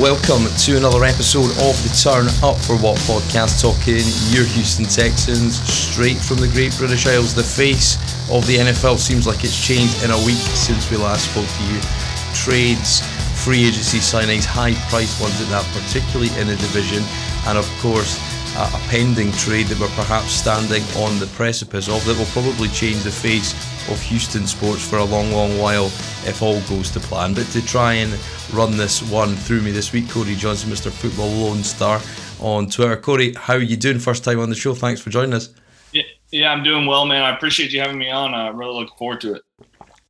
welcome to another episode of the Turn Up for What podcast, talking your Houston Texans straight from the Great British Isles. The face of the NFL seems like it's changed in a week since we last spoke to you. Trades, free agency signings, high priced ones at that, particularly in the division, and of course, a pending trade that we're perhaps standing on the precipice of that will probably change the face of Houston sports for a long, long while if all goes to plan. But to try and run this one through me this week, Corey Johnson, Mr. Football Lone Star on Twitter. Corey, how are you doing? First time on the show. Thanks for joining us. Yeah, yeah, I'm doing well, man. I appreciate you having me on. I really look forward to it.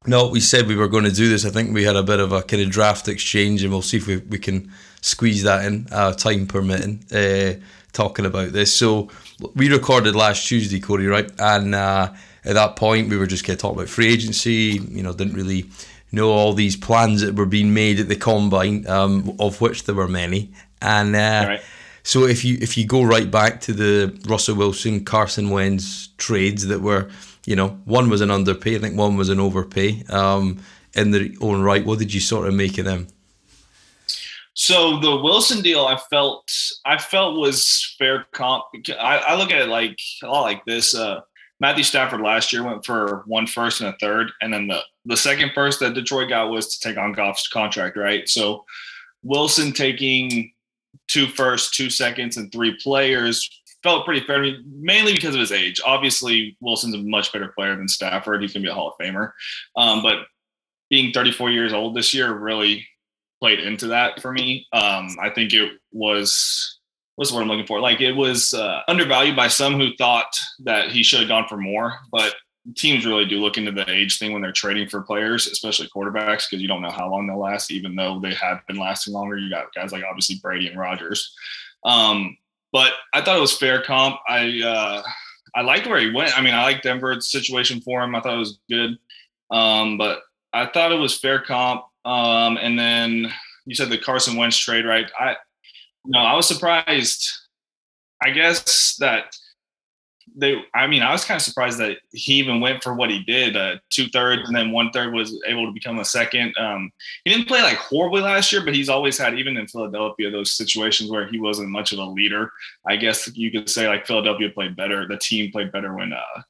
No, we said we were going to do this. I think we had a bit of a kind of draft exchange, and we'll see if we, we can squeeze that in, uh, time permitting, uh, talking about this. So we recorded last Tuesday, Corey, right? And uh, at that point, we were just kind of talking about free agency. You know, didn't really know all these plans that were being made at the combine, um, of which there were many. And uh, right. so if you if you go right back to the Russell Wilson, Carson Wentz trades that were, you know, one was an underpay, I think one was an overpay um, in their own right. What did you sort of make of them? So the Wilson deal, I felt I felt was fair comp. I, I look at it like a lot like this. Uh, Matthew Stafford last year went for one first and a third, and then the the second first that Detroit got was to take on Goff's contract, right? So Wilson taking two first, two seconds, and three players felt pretty fair to me, mainly because of his age. Obviously, Wilson's a much better player than Stafford. He's gonna be a Hall of Famer, um, but being 34 years old this year really played into that for me. Um, I think it was what's the word I'm looking for? Like it was uh, undervalued by some who thought that he should have gone for more, but teams really do look into the age thing when they're trading for players, especially quarterbacks, because you don't know how long they'll last, even though they have been lasting longer. You got guys like obviously Brady and Rogers. Um, but I thought it was fair comp. I uh, I liked where he went. I mean, I like Denver's situation for him. I thought it was good. Um, but I thought it was fair comp. Um, and then you said the Carson Wentz trade, right? I no, I was surprised. I guess that they. I mean, I was kind of surprised that he even went for what he did. Uh, two thirds and then one third was able to become a second. Um, he didn't play like horribly last year, but he's always had, even in Philadelphia, those situations where he wasn't much of a leader. I guess you could say like Philadelphia played better. The team played better when uh,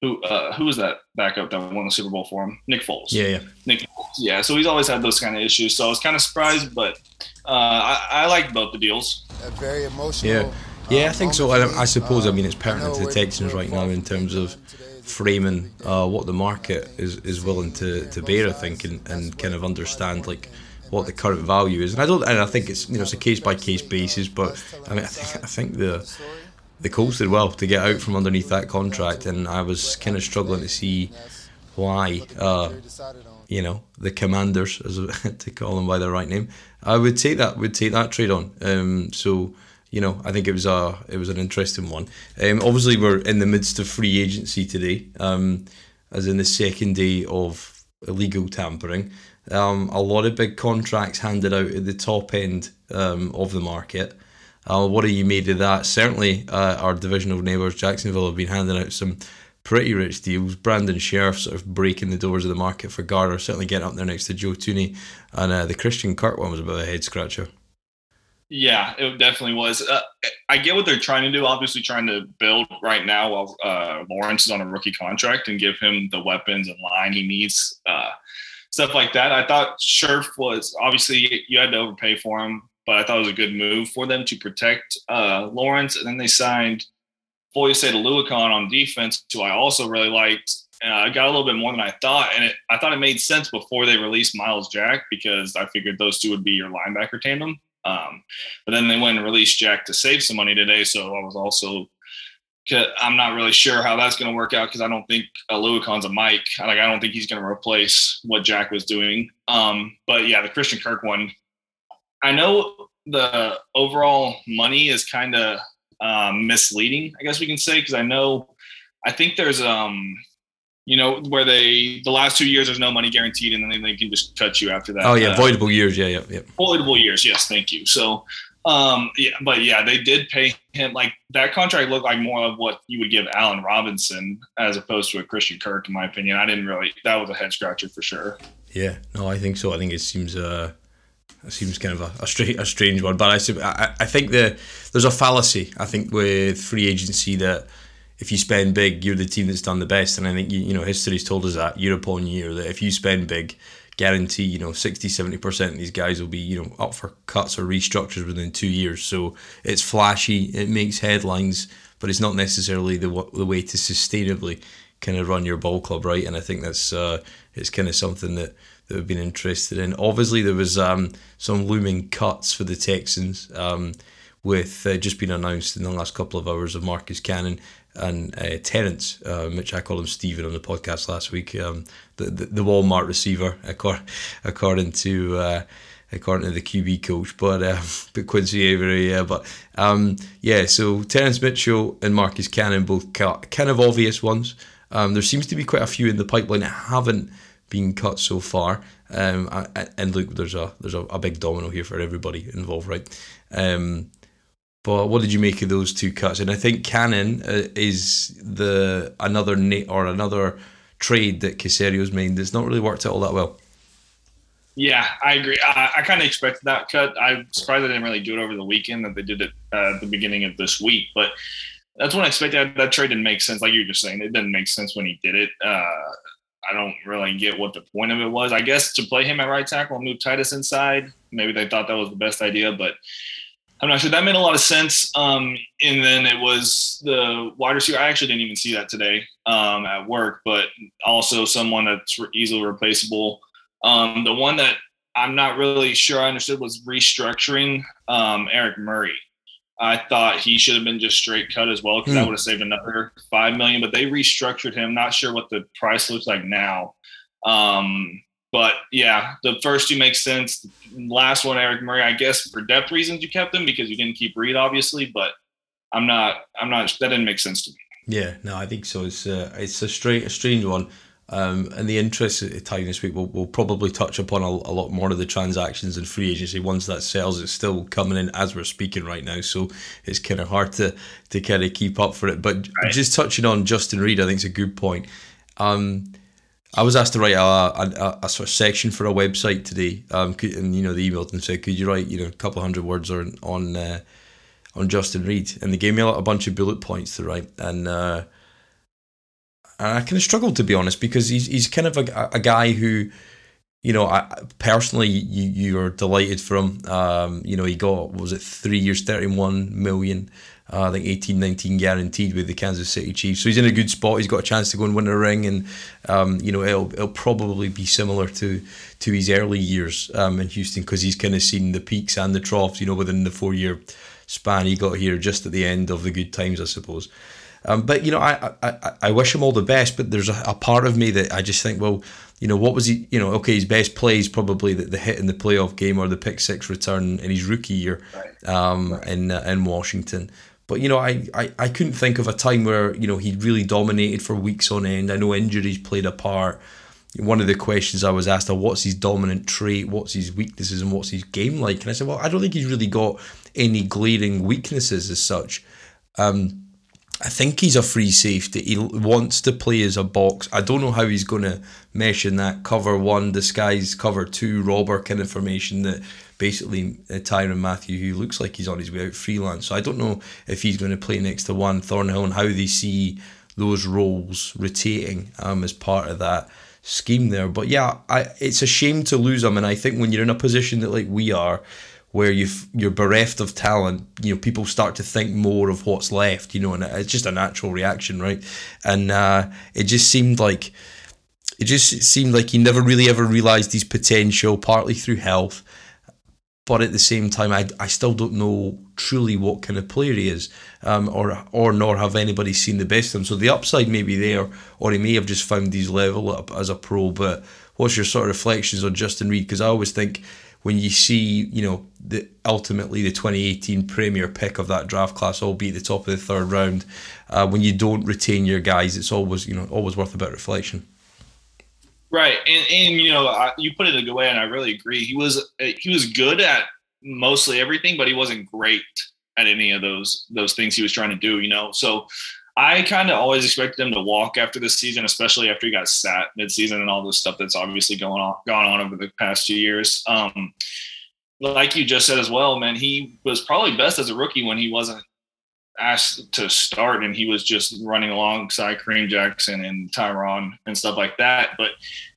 who uh, who was that backup that won the Super Bowl for him? Nick Foles. Yeah, yeah. Nick Foles. Yeah, so he's always had those kind of issues. So I was kind of surprised, but uh, I, I like both the deals. very emotional. Yeah, yeah, I think so. I, I suppose I mean it's pertinent to the Texans right now in terms of framing uh, what the market is, is willing to, to bear. I think and, and kind of understand like what the current value is. And I don't, and I think it's you know it's a case by case basis. But I mean I think I think the the Colts did well to get out from underneath that contract, and I was kind of struggling to see why, uh, you know, the Commanders, as to call them by their right name, I would take that would take that trade on. Um, so you know, I think it was a it was an interesting one. Um, obviously, we're in the midst of free agency today, um, as in the second day of illegal tampering. Um, a lot of big contracts handed out at the top end um, of the market. What are you made of that? Certainly, uh, our divisional neighbours, Jacksonville, have been handing out some pretty rich deals. Brandon Scherff sort of breaking the doors of the market for Gardner, certainly getting up there next to Joe Thuney. And uh, the Christian Kirk one was a bit of a head scratcher. Yeah, it definitely was. Uh, I get what they're trying to do. Obviously, trying to build right now while uh, Lawrence is on a rookie contract and give him the weapons and line he needs, uh, stuff like that. I thought Scherff was obviously you had to overpay for him but I thought it was a good move for them to protect uh, Lawrence. And then they signed Foyesade Oluokun on defense, who I also really liked. I uh, got a little bit more than I thought, and it, I thought it made sense before they released Myles Jack because I figured those two would be your linebacker tandem. Um, but then they went and released Jack to save some money today, so I was also I'm not really sure how that's going to work out because I don't think Oluokun's a Mike. Like I don't think he's going to replace what Jack was doing. Um, but yeah, the Christian Kirk one, I know the overall money is kind of um, misleading, I guess we can say, because I know, I think there's, um, you know, where they the last two years there's no money guaranteed, and then they can just cut you after that. Oh yeah, uh, voidable years. Yeah, yeah, yeah. Voidable years. Yes, thank you. So, um, yeah, but yeah, they did pay him like that contract looked like more of what you would give Allen Robinson as opposed to a Christian Kirk, in my opinion. I didn't really that was a head scratcher for sure. Yeah, no, I think so. I think it seems uh That seems kind of a, a, strange, a strange one, but I, I, I think the there's a fallacy. I think with free agency that if you spend big, you're the team that's done the best, and I think you, you know history's told us that year upon year that if you spend big, guarantee you know 60 70% of these guys will be you know up for cuts or restructures within two years so it's flashy it makes headlines but it's not necessarily the, the way to sustainably kind of run your ball club right and i think that's uh, it's kind of something that that we've been interested in obviously there was um, some looming cuts for the texans um, with uh, just been announced in the last couple of hours of marcus cannon and uh, Terrance, uh, which I call him Stephen on the podcast last week, um, the, the, the Walmart receiver, according to uh, according to the QB coach, but uh, but Quincy Avery, yeah, but um, yeah. So Terrance Mitchell and Marcus Cannon, both kind of obvious ones. Um, there seems to be quite a few in the pipeline that haven't been cut so far. Um, and look, there's a there's a, a, big domino here for everybody involved, right? Um, but what did you make of those two cuts? And I think Cannon uh, is the another or another trade that Caserio's made that's not really worked out all that well. Yeah, I agree. I, I kind of expected that cut. I'm surprised they didn't really do it over the weekend. That they did it uh, at the beginning of this week, but that's when I expected. That trade didn't make sense. Like you were just saying, it didn't make sense when he did it. Uh, I don't really get what the point of it was. I guess to play him at right tackle and move Titus inside. Maybe they thought that was the best idea, but I'm not sure. That made a lot of sense. Um, and then it was the wide receiver. I actually didn't even see that today um, at work, but also someone that's easily replaceable. Um, the one that I'm not really sure I understood was restructuring um, Eric Murray. I thought he should have been just straight cut as well because mm. that would have saved another five million. But they restructured him. Not sure what the price looks like now. Um, but yeah, the first two make sense. Last one, Eric Murray, I guess for depth reasons you kept him because you didn't keep Reid, obviously. But I'm not, I'm not. That didn't make sense to me. Yeah, no, I think so. It's uh, it's a straight a strange one. Um, in the interest of time this week, we'll, we'll probably touch upon a, a, lot more of the transactions and free agency. Once that sells, it's still coming in as we're speaking right now, so it's kind of hard to to kind of keep up for it. But right. just touching on Justin Reid, I think it's a good point. Um, I was asked to write a, a, a, sort of section for a website today, um, and you know they emailed and said, "Could you write you know a couple hundred words on on uh, on Justin Reid?" And they gave me a, a bunch of bullet points to write, and uh, I kind of struggled to be honest because he's he's kind of a, a guy who, you know, I personally you you are delighted for him. Um, you know, he got was it three years, thirty one million uh, I think 18, 19 guaranteed with the Kansas City Chiefs. So he's in a good spot. He's got a chance to go and win a ring, and um, you know it'll, it'll probably be similar to to his early years um, in Houston because he's kind of seen the peaks and the troughs. You know, within the four year span he got here, just at the end of the good times, I suppose. Um, but you know, I, I I wish him all the best. But there's a, a part of me that I just think, well, you know, what was he? You know, okay, his best plays probably the, the hit in the playoff game or the pick six return in his rookie year um, right. in uh, in Washington. But you know, I, I, I couldn't think of a time where you know he really dominated for weeks on end. I know injuries played a part. One of the questions I was asked, are, "What's his dominant trait? What's his weaknesses, and what's his game like?" And I said, "Well, I don't think he's really got any glaring weaknesses as such." Um, I think he's a free safety. He wants to play as a box. I don't know how he's going to mesh in that cover one, disguise cover two, robber kind of formation that basically uh, Tyrann Mathieu, who looks like he's on his way out freelance. So I don't know if he's going to play next to Juan Thornhill and how they see those roles rotating um, as part of that scheme there. But yeah, I, it's a shame to lose him. And I think when you're in a position that like we are, where you you're bereft of talent, you know, people start to think more of what's left, you know, and it's just a natural reaction, right? And uh, it just seemed like it just seemed like he never really ever realized his potential, partly through health, but at the same time, I, I still don't know truly what kind of player he is, um, or or nor have anybody seen the best of him. So the upside may be there, or he may have just found his level up as a pro. But what's your sort of reflections on Justin Reid? Because I always think when you see, you know, the ultimately the 2018 premier pick of that draft class, albeit the top of the third round, uh, when you don't retain your guys, it's always you know always worth a bit of reflection. Right, and and you know I, you put it a good way, and I really agree. He was he was good at mostly everything, but he wasn't great at any of those those things he was trying to do. You know, so I kind of always expected him to walk after this season, especially after he got sat midseason and all this stuff that's obviously going on gone on over the past two years. Um, like you just said as well, man, he was probably best as a rookie when he wasn't asked to start and he was just running alongside Kareem Jackson and Tyrann and stuff like that. But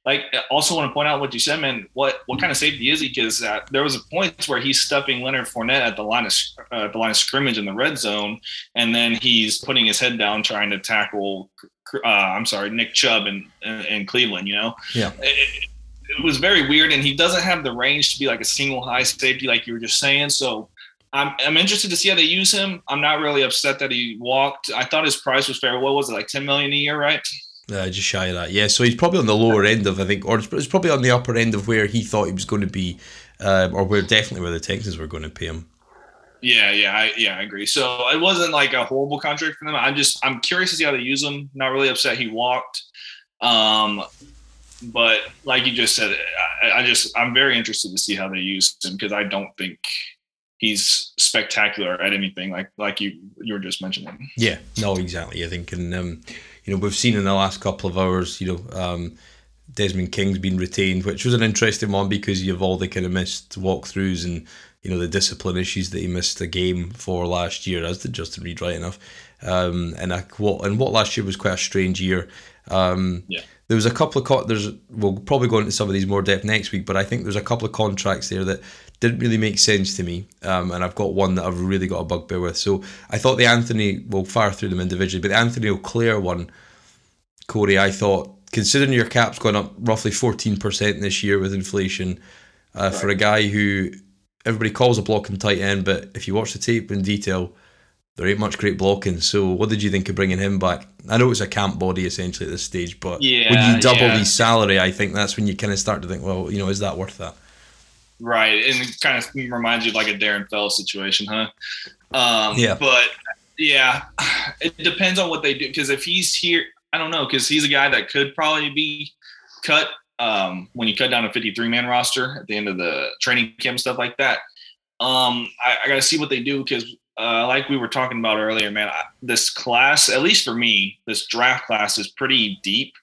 like, I also want to point out what you said, man. What what kind of safety is he? Because uh, there was a point where he's stuffing Leonard Fournette at the line of uh, the line of scrimmage in the red zone, and then he's putting his head down trying to tackle. Uh, I'm sorry, Nick Chubb in, in, in Cleveland. You know, yeah. It, it was very weird, and he doesn't have the range to be like a single high safety, like you were just saying. So I'm, I'm interested to see how they use him. I'm not really upset that he walked. I thought his price was fair. What was it, like 10 million a year, right? Uh, just shy of that, yeah. So he's probably on the lower end of, I think, or it's probably on the upper end of where he thought he was going to be, um, or where definitely where the Texans were going to pay him. Yeah, yeah, I, yeah, I agree. So it wasn't like a horrible contract for them. I'm just, I'm curious to see how they use him. Not really upset he walked. Um, but like you just said, I, I just, I'm very interested to see how they use him because I don't think he's spectacular at anything like like you you were just mentioning. Yeah, no, exactly. I think, and um, you know, we've seen in the last couple of hours, you know, um, Desmond King's been retained, which was an interesting one because you have all the kind of missed walkthroughs and you know the discipline issues that he missed a game for last year, as did Justin Reid, right enough. Um, and a, what and what last year was quite a strange year. Um, yeah. There was a couple of co- there's we'll probably go into some of these more depth next week, but I think there's a couple of contracts there that didn't really make sense to me. Um, and I've got one that I've really got a bugbear with. So I thought the Anthony, we'll fire through them individually, but the Anthony Auclair one, Corey, I thought, considering your cap's gone up roughly 14% this year with inflation, uh, right. for a guy who everybody calls a blocking tight end, but if you watch the tape in detail, there ain't much great blocking. So, what did you think of bringing him back? I know it's a camp body essentially at this stage, but yeah, when you double yeah. his salary, I think that's when you kind of start to think, well, you know, is that worth that? Right, and it kind of reminds you of like a Darren Fells situation, huh? Um, yeah. But yeah, it depends on what they do. Because if he's here, I don't know. Because he's a guy that could probably be cut um, when you cut down a 53 man roster at the end of the training camp stuff like that. Um, I, I got to see what they do because, uh, like we were talking about earlier, man, I, this class, at least for me, this draft class is pretty deep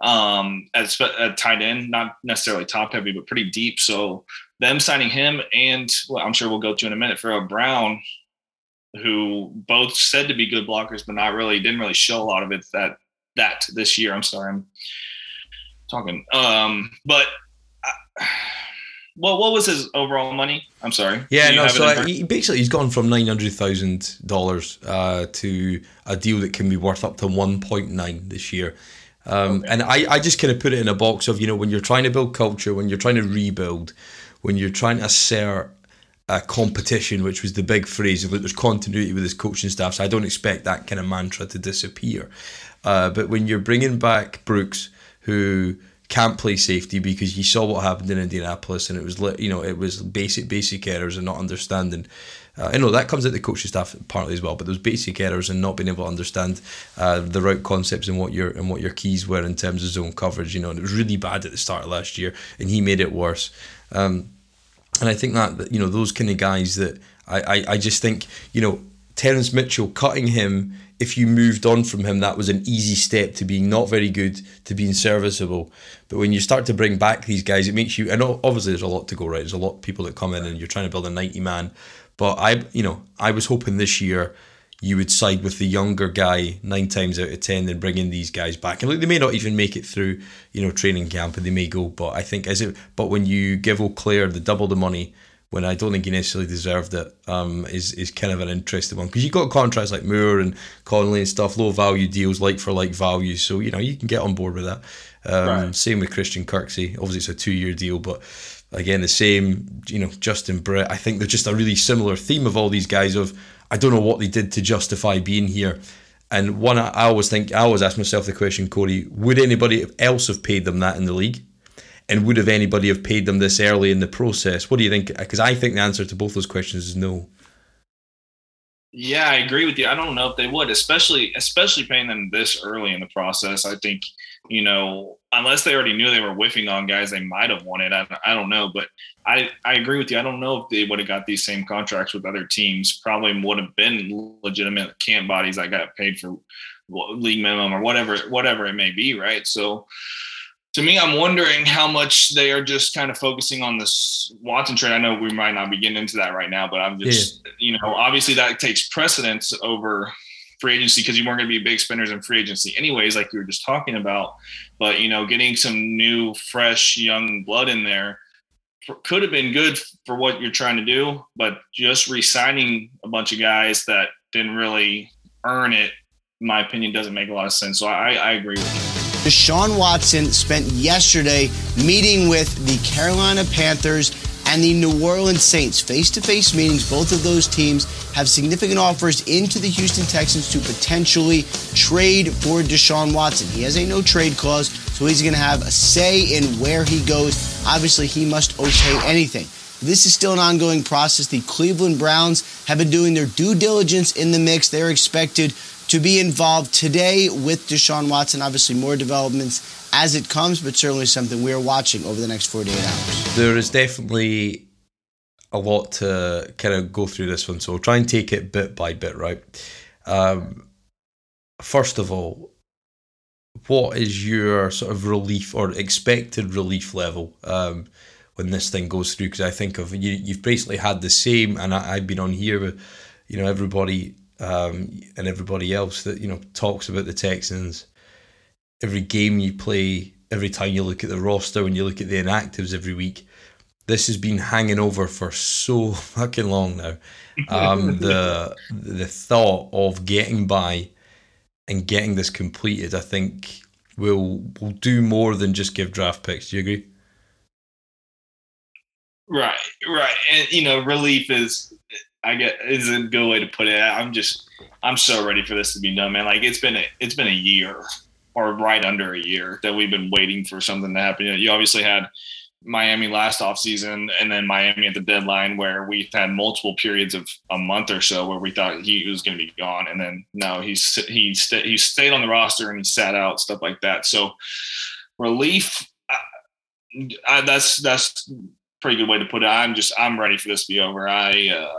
um, at, at tight end, not necessarily top heavy, but pretty deep. So them signing him and well, I'm sure we'll go to in a minute, Pharaoh Brown, who both said to be good blockers, but not really didn't really show a lot of it that that this year. I'm sorry, I'm talking. Um, but I, well, what was his overall money? I'm sorry. Yeah, no. So he, basically, he's gone from nine hundred thousand uh, dollars to a deal that can be worth up to one point nine this year. Um, okay. And I, I just kind of put it in a box of you know when you're trying to build culture, when you're trying to rebuild, when you're trying to assert a competition, which was the big phrase of like, there's continuity with his coaching staff. So I don't expect that kind of mantra to disappear. Uh, but when you're bringing back Brooks, who can't play safety because you saw what happened in Indianapolis, and it was you know it was basic basic errors and not understanding. Uh, I know that comes at the coaching staff partly as well, but those basic errors and not being able to understand uh, the route concepts and what your and what your keys were in terms of zone coverage. You know, and it was really bad at the start of last year, and he made it worse. Um, and I think that you know those kind of guys that I, I, I just think you know Terrance Mitchell cutting him if you moved on from him that was an easy step to being not very good to being serviceable. But when you start to bring back these guys it makes you and obviously there's a lot to go right there's a lot of people that come in and you're trying to build a 90 man. But I you know I was hoping this year you would side with the younger guy nine times out of ten and bringing these guys back. And look, they may not even make it through, you know, training camp, and they may go. But I think as it, but when you give Auclair the double the money, when I don't think he necessarily deserved it, um, is is kind of an interesting one because you've got contracts like Moore and Conley and stuff, low value deals, like for like value. So you know you can get on board with that. Um, right. Same with Christian Kirksey. Obviously, it's a two year deal, but again, the same. You know, Justin Britt. I think they're just a really similar theme of all these guys of I don't know what they did to justify being here. And one, I always think, I always ask myself the question, Corey, would anybody else have paid them that in the league? And would have anybody have paid them this early in the process? What do you think? Because I think the answer to both those questions is no. Yeah, I agree with you. I don't know if they would, especially especially paying them this early in the process. I think you know, unless they already knew they were whiffing on guys they might have wanted. I, I don't know, but I, I agree with you. I don't know if they would have got these same contracts with other teams. Probably would have been legitimate camp bodies that got paid for league minimum or whatever whatever it may be, right? So to me, I'm wondering how much they are just kind of focusing on this Watson trade. I know we might not be getting into that right now, but I'm just, yeah. you know, obviously that takes precedence over free agency because you weren't going to be big spenders in free agency anyways, like you were just talking about. But you know, getting some new, fresh, young blood in there could have been good for what you're trying to do. But just re-signing a bunch of guys that didn't really earn it, in my opinion, doesn't make a lot of sense. So I, I agree with you. Deshaun Watson spent yesterday meeting with the Carolina Panthers and the New Orleans Saints. Face to face meetings, both of those teams have significant offers into the Houston Texans to potentially trade for Deshaun Watson. He has a no trade clause, so he's going to have a say in where he goes. Obviously, he must okay anything. This is still an ongoing process. The Cleveland Browns have been doing their due diligence in the mix. They're expected to be involved today with Deshaun Watson. Obviously, more developments as it comes, but certainly something we are watching over the next 48 hours. There is definitely a lot to kind of go through this one, so we'll try and take it bit by bit, right? Um, first of all, what is your sort of relief or expected relief level um, when this thing goes through? Because I think of you, you've basically had the same, and I, I've been on here with, you know, everybody um, and everybody else that you know talks about the Texans. Every game you play, every time you look at the roster, when you look at the inactives every week, this has been hanging over for so fucking long now. Um, the the thought of getting by and getting this completed, I think, will will do more than just give draft picks. Do you agree? Right, right, and you know, relief is I get is a good way to put it. I'm just I'm so ready for this to be done, man. Like it's been a, it's been a year or right under a year that we've been waiting for something to happen. You, know, you obviously had Miami last offseason and then Miami at the deadline where we had multiple periods of a month or so where we thought he was going to be gone and then no he's he st- he stayed on the roster and he sat out stuff like that. So relief I, I, that's that's pretty good way to put it. I'm just I'm ready for this to be over. I uh,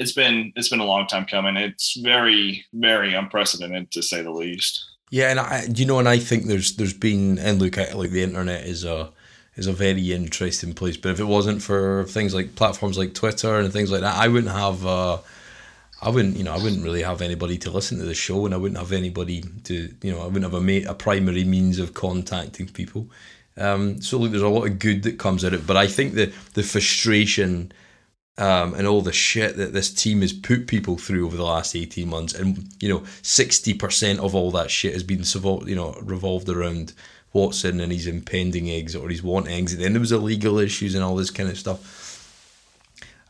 it's been it's been a long time coming. It's very very unprecedented to say the least. Yeah, and I you know, and I think there's there's been and look at like the internet is a is a very interesting place. But if it wasn't for things like platforms like Twitter and things like that, I wouldn't have. Uh, I wouldn't, you know, I wouldn't really have anybody to listen to the show, and I wouldn't have anybody to, you know, I wouldn't have a a primary means of contacting people. Um, so look, there's a lot of good that comes out of it, but I think the the frustration um, and all the shit that this team has put people through over the last 18 months, and you know, 60% of all that shit has been you know revolved around Watson and his impending exit or his wanting exit. Then there was illegal issues and all this kind of stuff.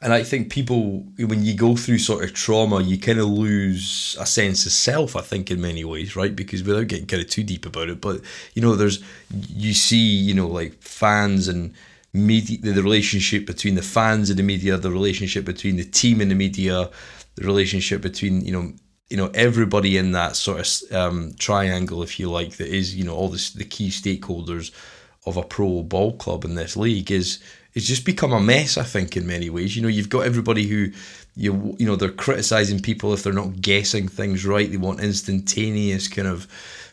And I think people, when you go through sort of trauma, you kind of lose a sense of self. I think in many ways, right? Because without getting kind of too deep about it, but you know, there's you see, you know, like fans and media, the relationship between the fans and the media, the relationship between the team and the media, the relationship between you know you know everybody in that sort of um, triangle, if you like, that is you know all this, the key stakeholders of a pro ball club in this league is it's just become a mess. I think in many ways, you know, you've got everybody who you you know they're criticizing people if they're not guessing things right. They want instantaneous kind of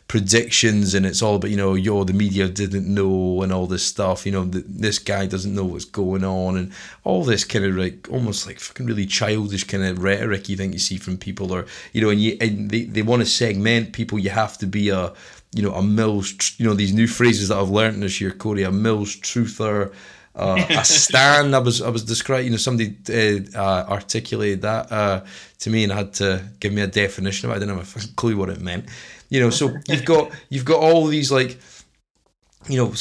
predictions, and it's all about you know, yo, the media didn't know, and all this stuff. You know, the, this guy doesn't know what's going on, and all this kind of like almost like fucking really childish kind of rhetoric you think you see from people, or you know, and you and they they want to segment people. You have to be a you know a Mills, you know these new phrases that I've learned this year, Corey, a Mills truther uh, a stand. I was I was describing. You know, somebody uh, uh, articulated that uh, to me and I had to give me a definition of it. I didn't have a clue what it meant. You know, so you've got you've got all these like you know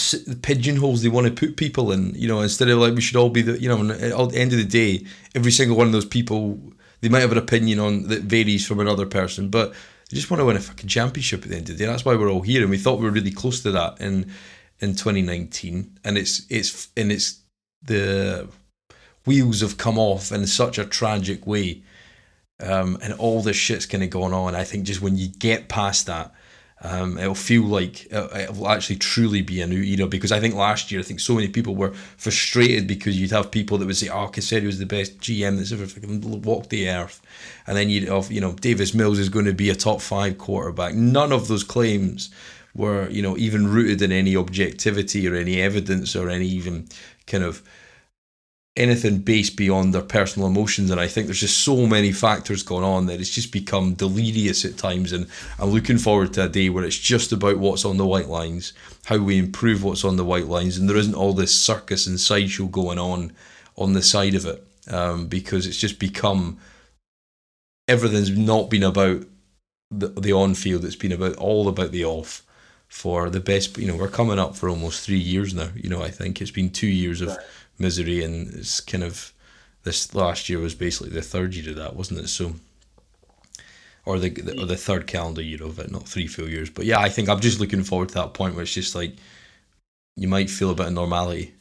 pigeonholes they want to put people in. You know, instead of like we should all be the you know at the end of the day, every single one of those people they might have an opinion on that varies from another person, but they just want to win a fucking championship at the end of the day. That's why we're all here, and we thought we were really close to that. in in 2019, and it's it's and it's the wheels have come off in such a tragic way, um, and all this shit's kind of going on. I think just when you get past that, um, it'll feel like it'll actually truly be a new era because I think last year I think so many people were frustrated because you'd have people that would say, "Oh, Caserio was the best GM that's ever fucking walked the earth," and then you'd have you know Davis Mills is going to be a top five quarterback. None of those claims were you know even rooted in any objectivity or any evidence or any even kind of anything based beyond their personal emotions. And I think there's just so many factors going on that it's just become delirious at times. And I'm looking forward to a day where it's just about what's on the white lines, how we improve what's on the white lines, and there isn't all this circus and sideshow going on on the side of it um, because it's just become everything's not been about the, the on field, it's been about all about the off for the best. You know, we're coming up for almost three years now. You know, I think it's been two years of misery, and it's kind of this last year was basically the third year of that, wasn't it? So, or the, the or the third calendar year of it, not three full years. But yeah, I think I'm just looking forward to that point where it's just like you might feel a bit of normality.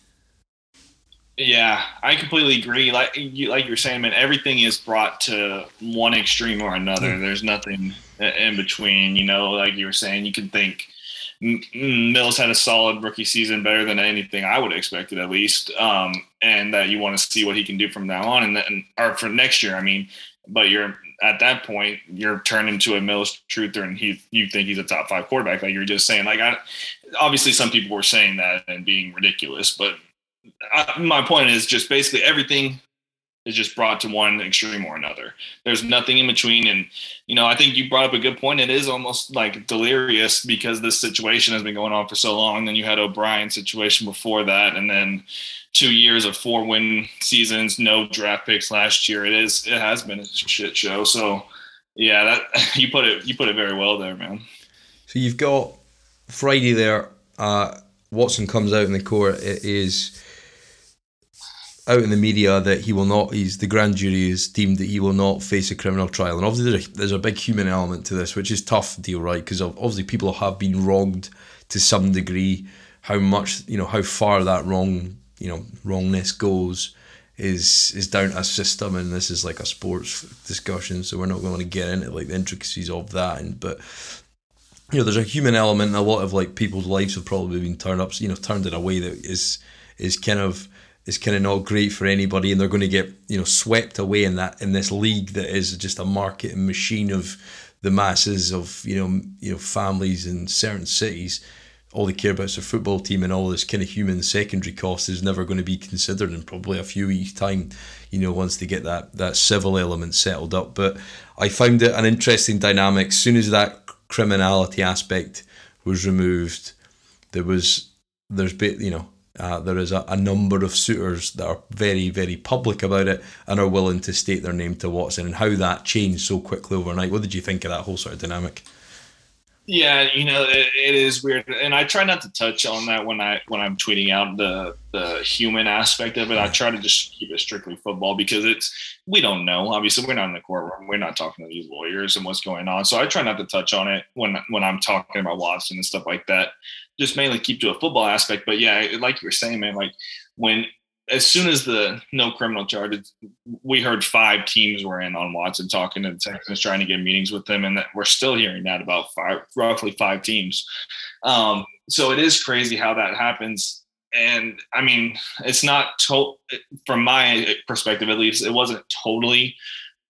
Yeah, I completely agree. Like you, like you're saying, man, everything is brought to one extreme or another. Mm. There's nothing in between. You know, like you were saying, you can think Mills had a solid rookie season, better than anything I would have expected, at least. Um, and that you want to see what he can do from now on, and then or for next year. I mean, but you're at that point, you're turning into a Mills truther, and he you think he's a top five quarterback, like you're just saying. Like, I obviously some people were saying that and being ridiculous, but I, my point is just basically everything is just brought to one extreme or another. There's nothing in between. And, you know, I think you brought up a good point. It is almost like delirious because this situation has been going on for so long. Then you had O'Brien's situation before that. And then two years of four win seasons, no draft picks last year. It is, it has been a shit show. So yeah, that you put it, you put it very well there, man. So you've got Friday there, uh, Watson comes out in the court. It is, out in the media that he will not. He's the grand jury has deemed that he will not face a criminal trial, and obviously there's a, there's a big human element to this, which is tough deal, right? Because obviously people have been wronged to some degree. How much you know, how far that wrong you know wrongness goes is is down to a system, and this is like a sports discussion, so we're not going to get into like the intricacies of that. And but you know, there's a human element, a lot of like people's lives have probably been turned up, you know, turned in a way that is is kind of is kind of not great for anybody, and they're going to get you know swept away in that in this league that is just a marketing machine of the masses of you know you know families in certain cities. All they care about is their football team, and all this kind of human secondary cost is never going to be considered in probably a few weeks' time. You know, once they get that that civil element settled up. But I found it an interesting dynamic. As soon as that criminality aspect was removed, there was there's bit you know uh, there is a, a, number of suitors that are very, very public about it and are willing to state their name to Watson, and how that changed so quickly overnight. What did you think of that whole sort of dynamic? Yeah, you know, it, it is weird, and I try not to touch on that when I when I'm tweeting out the the human aspect of it. I try to just keep it strictly football because it's we don't know. Obviously, we're not in the courtroom. We're not talking to these lawyers and what's going on. So I try not to touch on it when when I'm talking about Watson and stuff like that just mainly keep to a football aspect. But yeah, like you were saying, man, like when as soon as the no criminal charges, we heard five teams were in on Watson talking to the Texans, trying to get meetings with them, and that we're still hearing that about five, roughly five teams. Um, so it is crazy how that happens. And I mean, it's not to- from my perspective, at least, it wasn't totally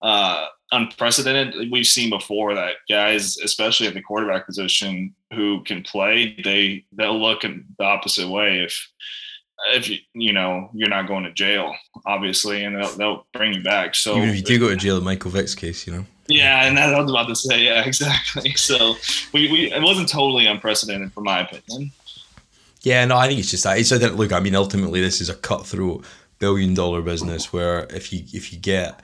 uh, unprecedented. We've seen before that guys, especially at the quarterback position, who can play, they they'll look in the opposite way if if you you know you're not going to jail, obviously, and they'll they'll bring you back. So even if you do go to jail, in Michael Vick's case, you know. Yeah, and that I was about to say. Yeah, exactly. So we, we it wasn't totally unprecedented, from my opinion. Yeah, no, I think it's just that. It's that look. I mean, ultimately, this is a cutthroat billion dollar business where if you if you get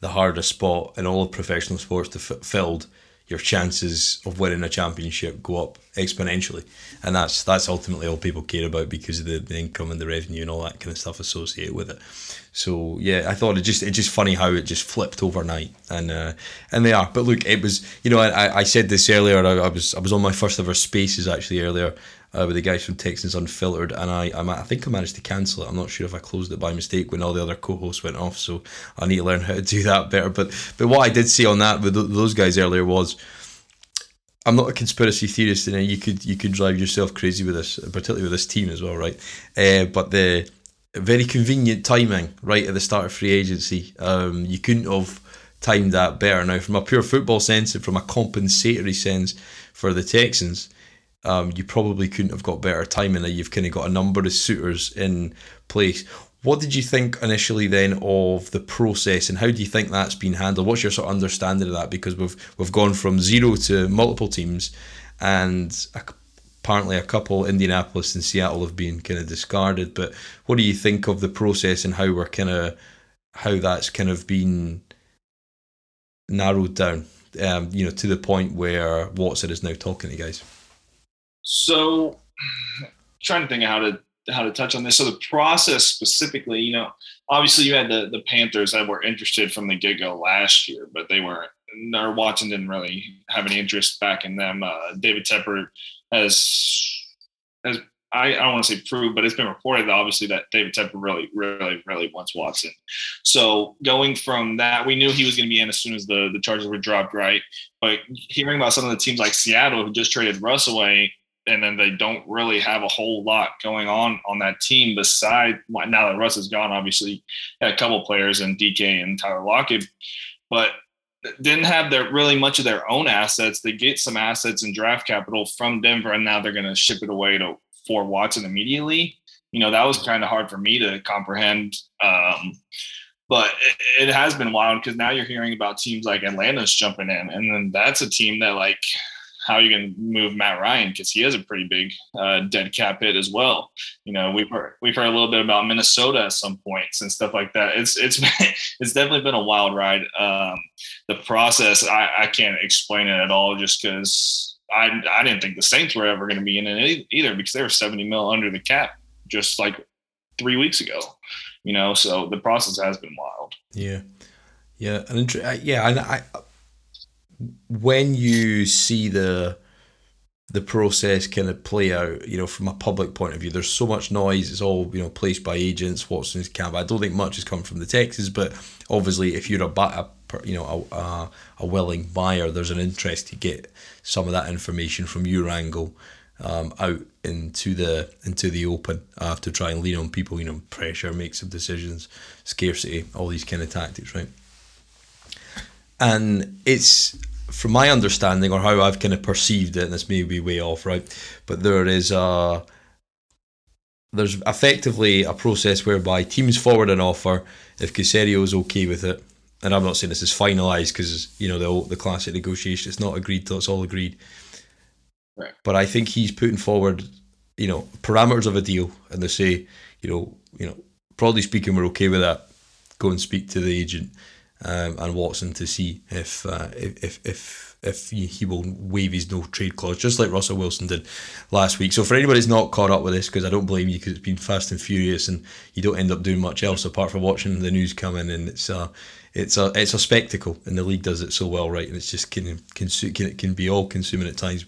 the hardest spot in all of professional sports to f- filled, your chances of winning a championship go up exponentially, and that's that's ultimately all people care about because of the, the income and the revenue and all that kind of stuff associated with it. So yeah, I thought it just it's just funny how it just flipped overnight, and uh, and they are. But look, it was you know I, I said this earlier. I, I was I was on my first ever Spaces actually earlier uh, with the guys from Texans Unfiltered, and I, I, I think I managed to cancel it. I'm not sure if I closed it by mistake when all the other co-hosts went off, so I need to learn how to do that better. But but what I did see on that with those guys earlier was. I'm not a conspiracy theorist, and you could you could drive yourself crazy with this, particularly with this team as well, right? Uh, but the very convenient timing right at the start of free agency. Um, you couldn't have timed that better. Now, from a pure football sense and from a compensatory sense for the Texans, um, you probably couldn't have got better timing. That you've kind of got a number of suitors in place. What did you think initially then of the process, and how do you think that's been handled? What's your sort of understanding of that? Because we've we've gone from zero to multiple teams, and apparently a couple, Indianapolis and Seattle, have been kind of discarded. But what do you think of the process and how we're kind of how that's kind of been narrowed down? Um, you know, to the point where Watson is now talking to guys. So, trying to think of how to how to touch on this. So the process specifically, you know, obviously you had the the Panthers that were interested from the get go last year, but they weren't. Or Watson didn't really have any interest back in them. Uh, David Tepper has has I, I don't want to say proved, but it's been reported that obviously that David Tepper really, really, really wants Watson. So going from that, we knew he was going to be in as soon as the the charges were dropped, right? But hearing about some of the teams like Seattle who just traded Russ away, and then they don't really have a whole lot going on on that team beside now that Russ is gone. Obviously, had a couple players in DK and Tyler Lockett, but didn't have their really much of their own assets. They get some assets and draft capital from Denver, and now they're going to ship it away to for Watson immediately. You know that was kind of hard for me to comprehend. Um, but it, it, has been wild because now you're hearing about teams like Atlanta's jumping in, and then that's a team that like how you can move Matt Ryan because he has a pretty big uh, dead cap hit as well. You know, we've heard we've heard a little bit about Minnesota at some points and stuff like that. It's it's it's definitely been a wild ride. Um, the process I, I can't explain it at all just because I I didn't think the Saints were ever going to be in it either because they were seventy mil under the cap just like three weeks ago. You know, so the process has been wild. Yeah, yeah, and yeah, and I when you see the the process kind of play out, you know, from a public point of view, there's so much noise. It's all you know placed by agents. Watson's camp. I don't think much has come from the Texans, but obviously, if you're a, a you know a, a, a, willing buyer, there's an interest to get some of that information from your angle um, out into the into the open uh, to try and lean on people. You know, pressure, make some decisions, scarcity, all these kind of tactics, right? And it's from my understanding or how I've kind of perceived it, and this may be way off, right? But there is a there's effectively a process whereby teams forward an offer if Caserio is okay with it, and I'm not saying this is finalised because you know the the classic negotiation it's not agreed till it's all agreed. Right. But I think he's putting forward, you know, parameters of a deal, and they say, you know, you know, broadly speaking, we're okay with that. Go and speak to the agent um, and Watson to see if uh, if if if he will waive his no trade clause, just like Russell Wilson did last week. So for anybody who's not caught up with this, because I don't blame you, because it's been fast and furious, and you don't end up doing much else apart from watching the news come in, and it's a it's a it's a spectacle, and the league does it so well, right? And it's just can can can, can be all consuming at times.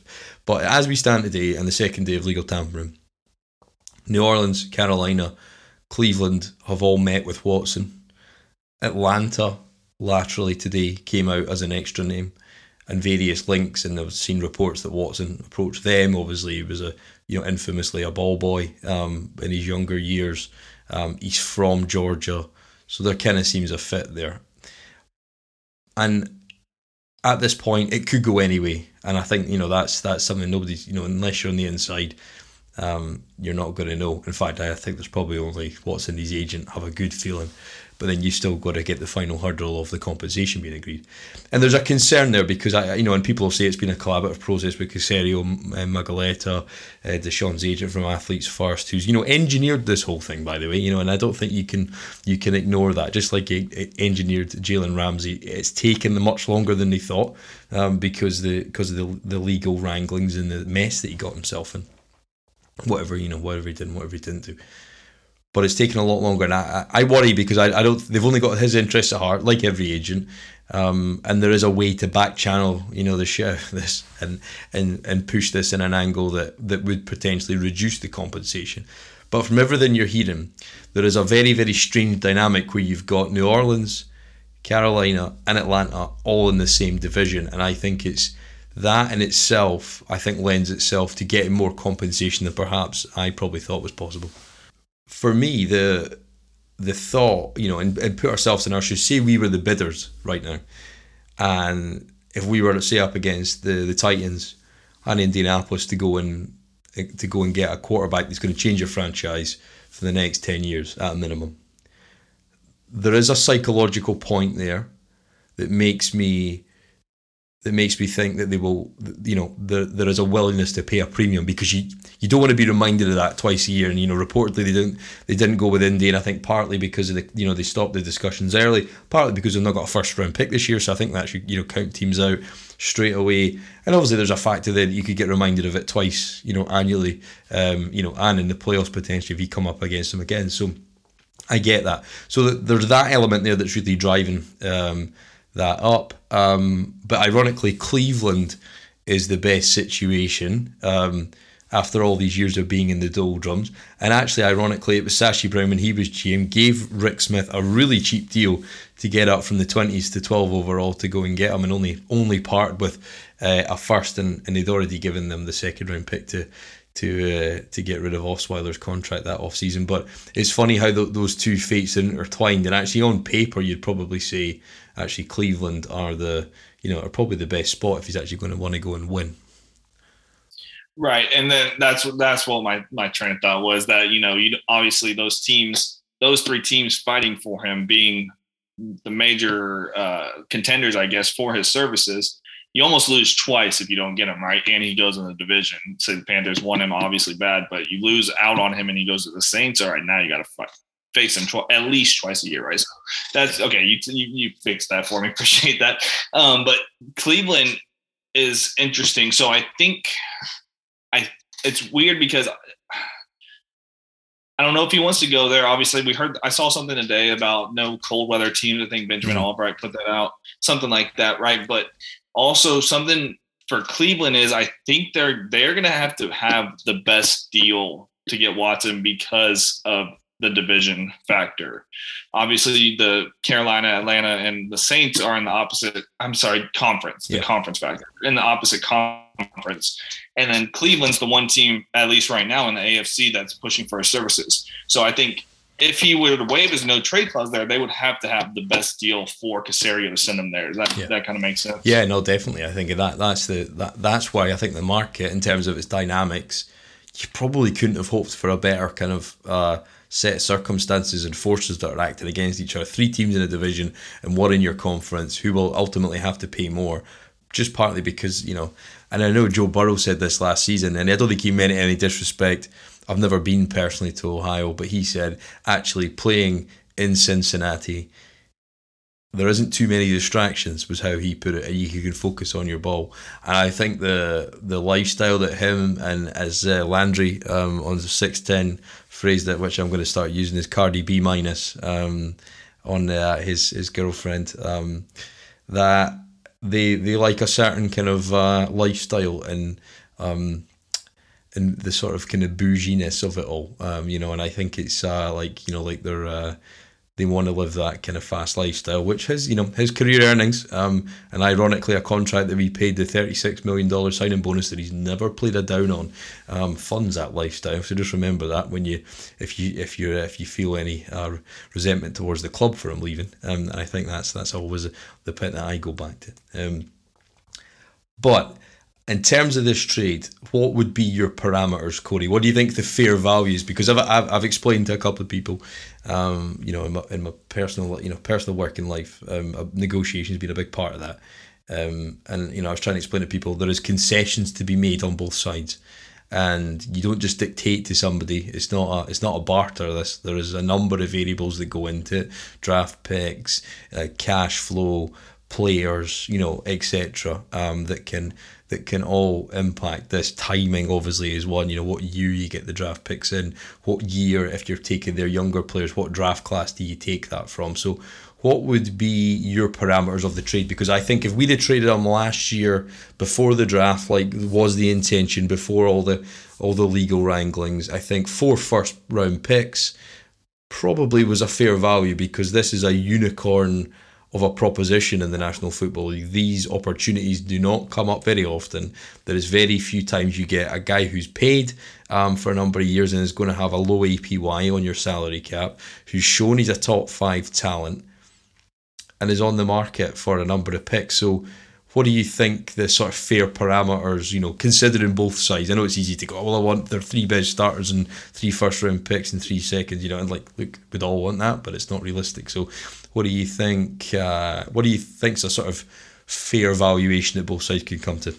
But as we stand today, on the second day of legal tampering, New Orleans, Carolina, Cleveland have all met with Watson. Atlanta laterally today came out as an extra name and various links and I've seen reports that Watson approached them. Obviously he was a you know infamously a ball boy um, in his younger years. Um, he's from Georgia. So there kind of seems a fit there. And at this point it could go anyway. And I think, you know, that's that's something nobody's you know, unless you're on the inside, um, you're not going to know. In fact, I think there's probably only Watson, his agent, have a good feeling but then you still got to get the final hurdle of the compensation being agreed. And there's a concern there because I, you know, and people say it's been a collaborative process with Caserio, uh, Mulugheta, uh, Deshaun's agent from Athletes First, who's you know engineered this whole thing, by the way. You know, and I don't think you can you can ignore that. Just like it, it engineered Jalen Ramsey, it's taken them much longer than they thought um, because the because of the the legal wranglings and the mess that he got himself in. Whatever you know, whatever he did, and whatever he didn't do but it's taken a lot longer. And I, I worry because I, I don't. They've only got his interests at heart, like every agent. Um, and there is a way to back channel, you know, the show this and and and push this in an angle that that would potentially reduce the compensation. But from everything you're hearing, there is a very very strange dynamic where you've got New Orleans, Carolina, and Atlanta all in the same division, and I think it's that in itself, I think, lends itself to getting more compensation than perhaps I probably thought was possible for me, the the thought, you know, and, and put ourselves in our shoes. Say we were the bidders right now, and if we were to say up against the the Titans and Indianapolis to go and to go and get a quarterback that's going to change your franchise for the next ten years at a minimum. There is a psychological point there that makes me that makes me think that they will, you know, there, there is a willingness to pay a premium because you you don't want to be reminded of that twice a year. And you know, reportedly they didn't they didn't go with Indy, and I think partly because of the you know they stopped the discussions early, partly because they've not got a first round pick this year. So I think that should you know count teams out straight away. And obviously there's a factor there that you could get reminded of it twice, you know, annually, um, you know, and in the playoffs potentially if you come up against them again. So I get that. So there's that element there that's really driving. Um, that up. Um, but ironically, Cleveland is the best situation um, after all these years of being in the doldrums. And actually, ironically, it was Sashi Brown when he was GM gave Rick Smith a really cheap deal to get up from the 20s to 12 overall to go and get him, and only only part with uh, a first, and, and they'd already given them the second round pick to to uh, to get rid of Osweiler's contract that off season. But it's funny how th- those two fates are intertwined, and actually on paper you'd probably say actually Cleveland are the you know are probably the best spot if he's actually going to want to go and win. Right, and then that's that's what my my train of thought was that you know you obviously those teams those three teams fighting for him being the major uh, contenders, I guess, for his services. You almost lose twice if you don't get him right, and he goes in the division. Say the Panthers won him, obviously bad, but you lose out on him, and he goes to the Saints. All right, now you got to fight, face him tw- at least twice a year, right? So that's okay. You you, you fixed that for me. Appreciate that. Um, but Cleveland is interesting. So I think I it's weird because I don't know if he wants to go there. Obviously, we heard I saw something today about no cold weather teams. I think Benjamin mm-hmm. Allbright put that out, something like that, right? But also something for Cleveland is I think they're they're gonna have to have the best deal to get Watson because of the division factor. Obviously, the Carolina, Atlanta, and the Saints are in the opposite. I'm sorry, conference. The yeah. conference factor in the opposite conference, and then Cleveland's the one team, at least right now in the AFC, that's pushing for his services. So I think if he were to waive his no trade clause there, they would have to have the best deal for Caserio to send him there. Does that yeah. that kind of makes sense? Yeah, no, definitely. I think that that's the that that's why I think the market, in terms of its dynamics, you probably couldn't have hoped for a better kind of. Uh, set circumstances and forces that are acting against each other. Three teams in a division and one in your conference who will ultimately have to pay more, just partly because, you know, and I know Joe Burrow said this last season, and I don't think he meant any disrespect. I've never been personally to Ohio, but he said actually playing in Cincinnati there isn't too many distractions was how he put it and you can focus on your ball and i think the the lifestyle that him and as uh, landry um, on the 610 phrase that which i'm going to start using is cardi b minus um, on uh, his his girlfriend. Um, that they they like a certain kind of uh, lifestyle and um, and the sort of kind of bouginess of it all. Um, you know and i think it's uh, like you know like they're uh, they want to live that kind of fast lifestyle, which his you know his career earnings, um, and ironically a contract that we paid the thirty six million dollar signing bonus that he's never played a down on, um, funds that lifestyle. So just remember that when you if you if you if you feel any uh, resentment towards the club for him leaving, um, I think that's that's always the pit that I go back to. Um, but in terms of this trade, what would be your parameters, Corey? What do you think the fair value is? Because I've, I've, I've explained to a couple of people, um, you know, in my, in my personal, you know, personal working life, um, negotiation has been a big part of that. Um, and you know, I was trying to explain to people there is concessions to be made on both sides, and you don't just dictate to somebody. It's not a it's not a barter. This there is a number of variables that go into it: draft picks, uh, cash flow, players, you know, etc. Um, that can that can all impact this. Timing obviously is one. You know, what year you get the draft picks in, what year if you're taking their younger players, what draft class do you take that from? So, what would be your parameters of the trade? Because I think if we'd have traded them last year before the draft, like was the intention before all the all the legal wranglings, I think four first round picks probably was a fair value because this is a unicorn of a proposition in the National Football League. These opportunities do not come up very often. There is very few times you get a guy who's paid um, for a number of years and is going to have a low APY on your salary cap, who's shown he's a top five talent and is on the market for a number of picks. So, what do you think the sort of fair parameters, you know, considering both sides? I know it's easy to go, oh, well, I want their three best starters and three first round picks and three seconds, you know, and like, look, we'd all want that, but it's not realistic. So, what do you think? Uh, what do you think's a sort of fair valuation that both sides could come to?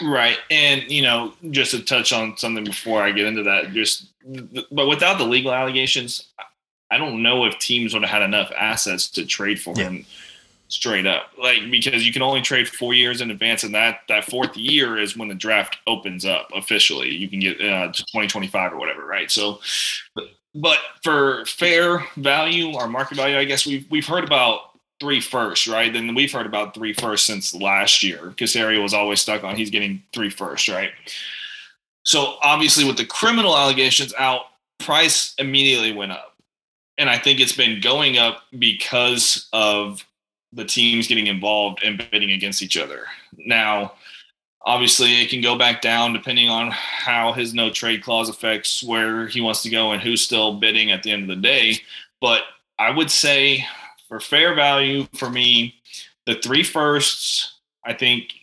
Right, and you know, just to touch on something before I get into that, just but without the legal allegations, I don't know if teams would have had enough assets to trade for yeah. him straight up like because you can only trade four years in advance and that that fourth year is when the draft opens up officially you can get uh, to 2025 or whatever right so but, for fair value or market value i guess we've we've heard about three first right? Then we've heard about three first since last year. Caserio was always stuck on he's getting three first right? So obviously with the criminal allegations out price immediately went up. And i think it's been going up because of the teams getting involved and bidding against each other. Now, obviously, it can go back down depending on how his no trade clause affects where he wants to go and who's still bidding at the end of the day. But I would say, for fair value, for me, the three firsts, I think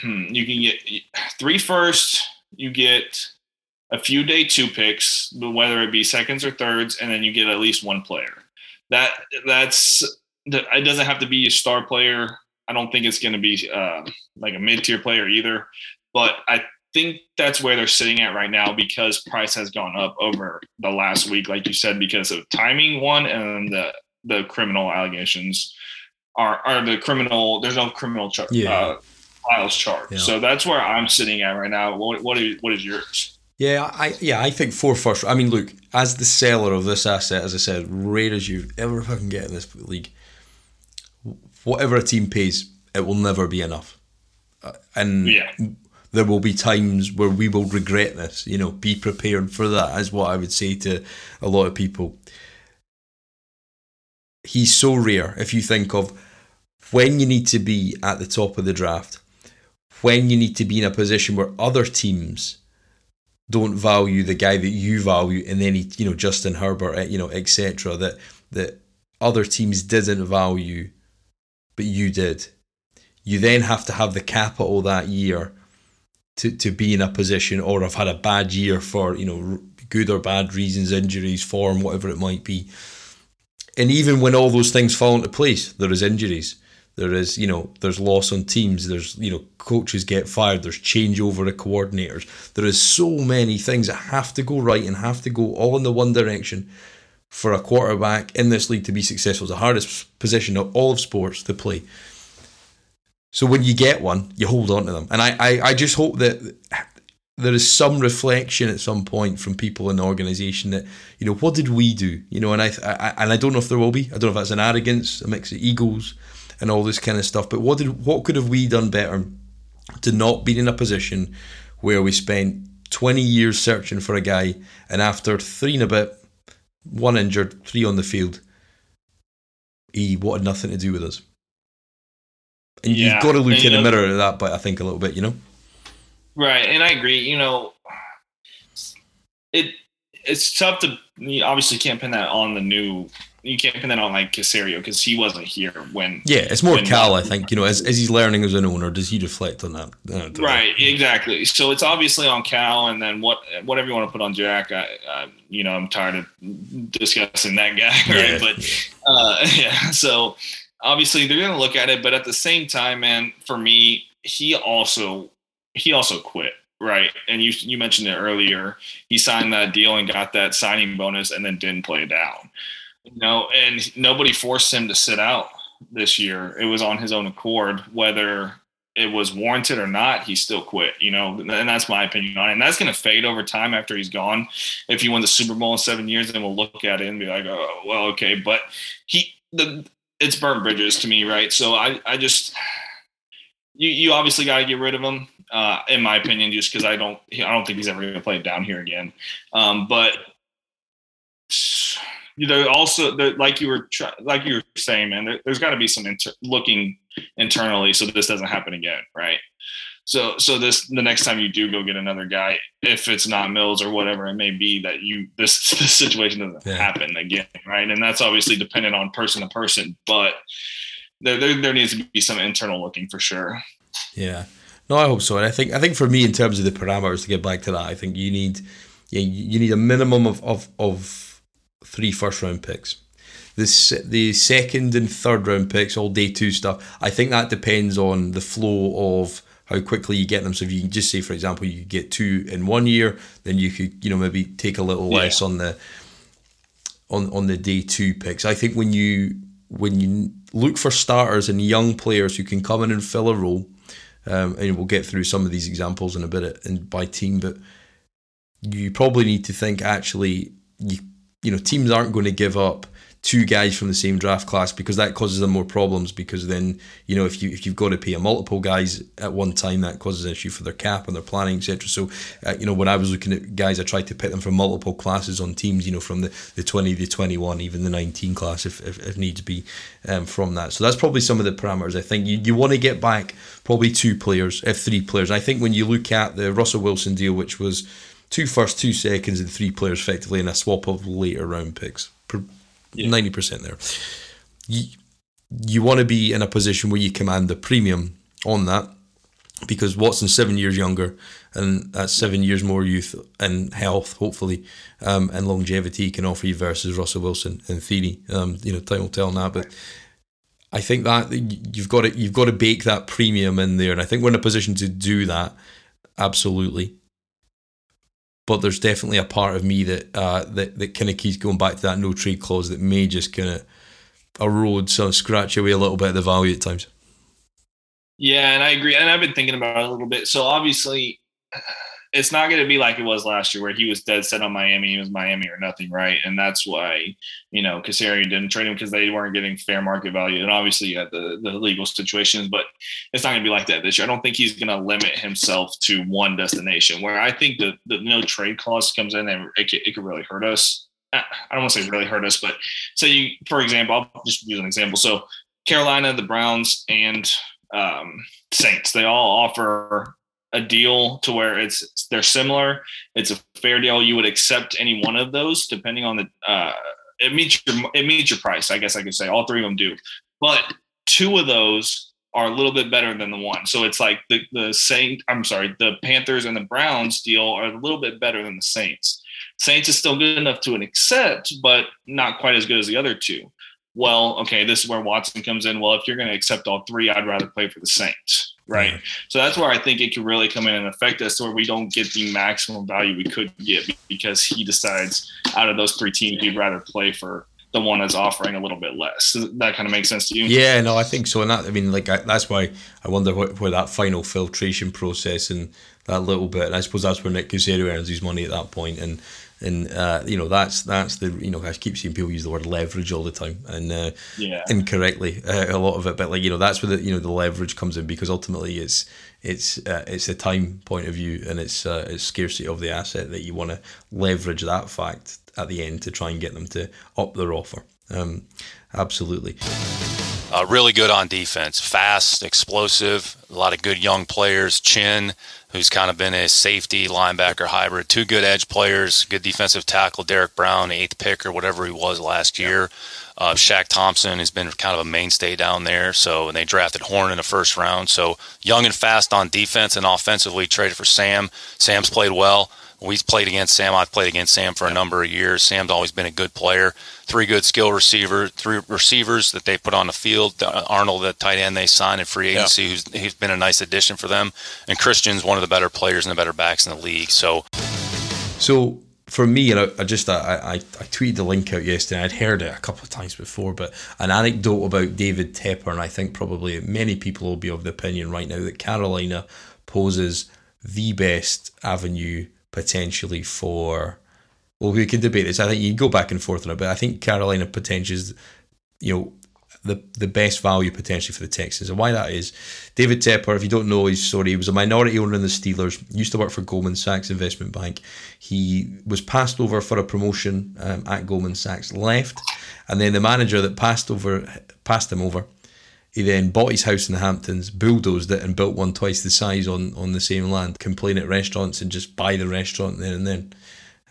hmm, you can get three firsts, you get a few day two picks, whether it be seconds or thirds, and then you get at least one player. That that's it doesn't have to be a star player. I don't think it's going to be uh, like a mid tier player either. But I think that's where they're sitting at right now because price has gone up over the last week, like you said, because of timing one and the the criminal allegations are are the criminal. There's no criminal char- yeah. uh, files charged. Yeah. So that's where I'm sitting at right now. What what is, what is yours? Yeah, I yeah, I think four first. I mean, look, as the seller of this asset, as I said, rare as you ever fucking get in this league, whatever a team pays, it will never be enough. Uh, and yeah. there will be times where we will regret this. You know, be prepared for that, is what I would say to a lot of people. He's so rare if you think of when you need to be at the top of the draft, when you need to be in a position where other teams don't value the guy that you value, and then he, you know, Justin Herbert, eh, you know, etc. That that other teams didn't value but you did. You then have to have the capital that year to, to be in a position or have had a bad year for, you know, good or bad reasons, injuries, form, whatever it might be. And even when all those things fall into place, there is injuries. There is, you know, there's loss on teams. There's, you know, coaches get fired. There's changeover of coordinators. There is so many things that have to go right and have to go all in the one direction for a quarterback in this league to be successful. It's the hardest position of all of sports to play. So when you get one, you hold on to them. And I, I, I just hope that there is some reflection at some point from people in the organization that, you know, what did we do? You know, and I, I and I don't know if there will be. I don't know if that's an arrogance, a mix of egos and all this kind of stuff. But what did what could have we done better to not be in a position where we spent 20 years searching for a guy and after three and a bit one injured, three on the field. He wanted nothing to do with us. And yeah. you've got to look and, in the know, mirror at that, but I think a little bit, you know. Right, and I agree. You know, it it's tough to you obviously can't pin that on the new you can't pin that on like Caserio because he wasn't here when. Yeah, it's more Cal. I think you know, as, as he's learning as an owner, does he reflect on that? Right, exactly. So it's obviously on Cal, and then what whatever you want to put on Jack. I, I you know, I'm tired of discussing that guy, right? Yeah. But uh, yeah, so obviously they're gonna look at it, but at the same time, man, for me, he also he also quit right? And you you mentioned it earlier. He signed that deal and got that signing bonus, and then didn't play down. Know, and nobody forced him to sit out this year. It was on his own accord, whether it was warranted or not, he still quit, you know, and that's my opinion on it. And that's going to fade over time after he's gone. If he won the Super Bowl in seven years, then we'll look at it and be like, oh, well, okay. But he, the, it's burnt bridges to me, right? So I, I just, you, you obviously got to get rid of him, uh, in my opinion, just because I don't, I don't think he's ever going to play down here again. Um, but you know, also the, like you were like you were saying, man, there, has got to be some inter- looking internally so this doesn't happen again, right? So, so this the next time you do go get another guy, if it's not Mills or whatever it may be, that you this this situation doesn't yeah. happen again, right? And that's obviously dependent on person to person, but there, there there needs to be some internal looking for sure. Yeah. No, I hope so. And I think I think for me in terms of the parameters to get back to that, I think you need yeah, you need a minimum of, of, of three first round picks. The, the second and third round picks, all day two stuff, I think that depends on the flow of how quickly you get them. So if you can just say, for example, you get two in one year, then you could, you know, maybe take a little less on the on on the day two picks. I think when you when you look for starters and young players who can come in and fill a role, um, and we'll get through some of these examples in a bit and by team, but you probably need to think actually you you know teams aren't going to give up two guys from the same draft class because that causes them more problems because then you know if you if you've got to pay a multiple guys at one time that causes an issue for their cap and their planning etc so uh, you know when I was looking at guys I tried to pick them from multiple classes on teams you know from the, the 20 the 21 even the 19 class if, if, if needs be um, from that. So that's probably some of the parameters. I think you, you want to get back probably two players if three players. I think when you look at the Russell Wilson deal which was two first two seconds and three players effectively in a swap of later round picks ninety yeah. percent there. You you want to be in a position where you command the premium on that because Watson's seven years younger, and that's seven years more youth and health, hopefully, um, and longevity can offer you versus Russell Wilson in theory. Um, you know, time will tell on that, but I think that you've got to you've got to bake that premium in there, and I think we're in a position to do that. Absolutely, but there's definitely a part of me that uh, that that kind of keeps going back to that no trade clause that may just kind of erode, so scratch away a little bit of the value at times. Yeah, and I agree, and I've been thinking about it a little bit. So obviously, it's not going to be like it was last year where he was dead set on Miami. He was Miami or nothing, right? And that's why, you know, Caserio didn't trade him because they weren't getting fair market value. And obviously, you had the, the legal situations, but it's not going to be like that this year. I don't think he's going to limit himself to one destination where I think the, the no trade clause comes in and it could, it could really hurt us. I don't want to say really hurt us, but say you, for example, I'll just use an example. So Carolina, the Browns, and um, Saints, they all offer a deal to where it's they're similar. It's a fair deal. You would accept any one of those depending on the uh, it meets your it meets your price. I guess I could say all three of them do, but two of those are a little bit better than the one. So it's like the the Saint I'm sorry the Panthers and the Browns deal are a little bit better than the Saints. Saints is still good enough to an accept, but not quite as good as the other two. Well, okay, this is where Watson comes in. Well, if you're going to accept all three, I'd rather play for the Saints right? Mm-hmm. So that's where I think it could really come in and affect us, where we don't get the maximum value we could get because he decides out of those three teams he'd rather play for the one that's offering a little bit less. Does that kind of makes sense to you? Yeah, no, I think so. And that, I mean, like I, that's why I wonder what, where that final filtration process and that little bit. And I suppose that's where Nick Caserio earns his money at that point, and and uh, you know that's that's the you know I keep seeing people use the word leverage all the time and uh, yeah. incorrectly uh, a lot of it, but like you know that's where the you know the leverage comes in because ultimately it's it's uh, it's a time point of view and it's uh, it's scarcity of the asset that you want to leverage that fact at the end to try and get them to up their offer. Um, absolutely. Uh, really good on defense, fast, explosive, a lot of good young players. Chinn, who's kind of been a safety linebacker hybrid. Two good edge players, good defensive tackle, Derrick Brown, eighth pick or whatever he was last year. Uh, Shaq Thompson has been kind of a mainstay down there. So and they drafted Horn in the first round. So young and fast on defense and offensively traded for Sam. Sam's played well. We've played against Sam. I've played against Sam for a number of years. Sam's always been a good player. Three good skill receivers, three receivers that they put on the field. Uh, Arnold, the tight end they signed in free agency, yeah. who's he's been a nice addition for them. And Christian's one of the better players and the better backs in the league. So, so for me, and I, I just I, I, I tweeted the link out yesterday. I'd heard it a couple of times before, but an anecdote about David Tepper, and I think probably many people will be of the opinion right now that Carolina poses the best avenue potentially for. Well, we can debate this. I think you go back and forth on it, but I think Carolina potentially is, you know, the the best value potentially for the Texans. And why that is, David Tepper, if you don't know he's sorry, he was a minority owner in the Steelers, used to work for Goldman Sachs Investment Bank. He was passed over for a promotion um, at Goldman Sachs, left, and then the manager that passed over passed him over he then bought his house in the Hamptons, bulldozed it, and built one twice the size on, on the same land. Complain at restaurants and just buy the restaurant there and then.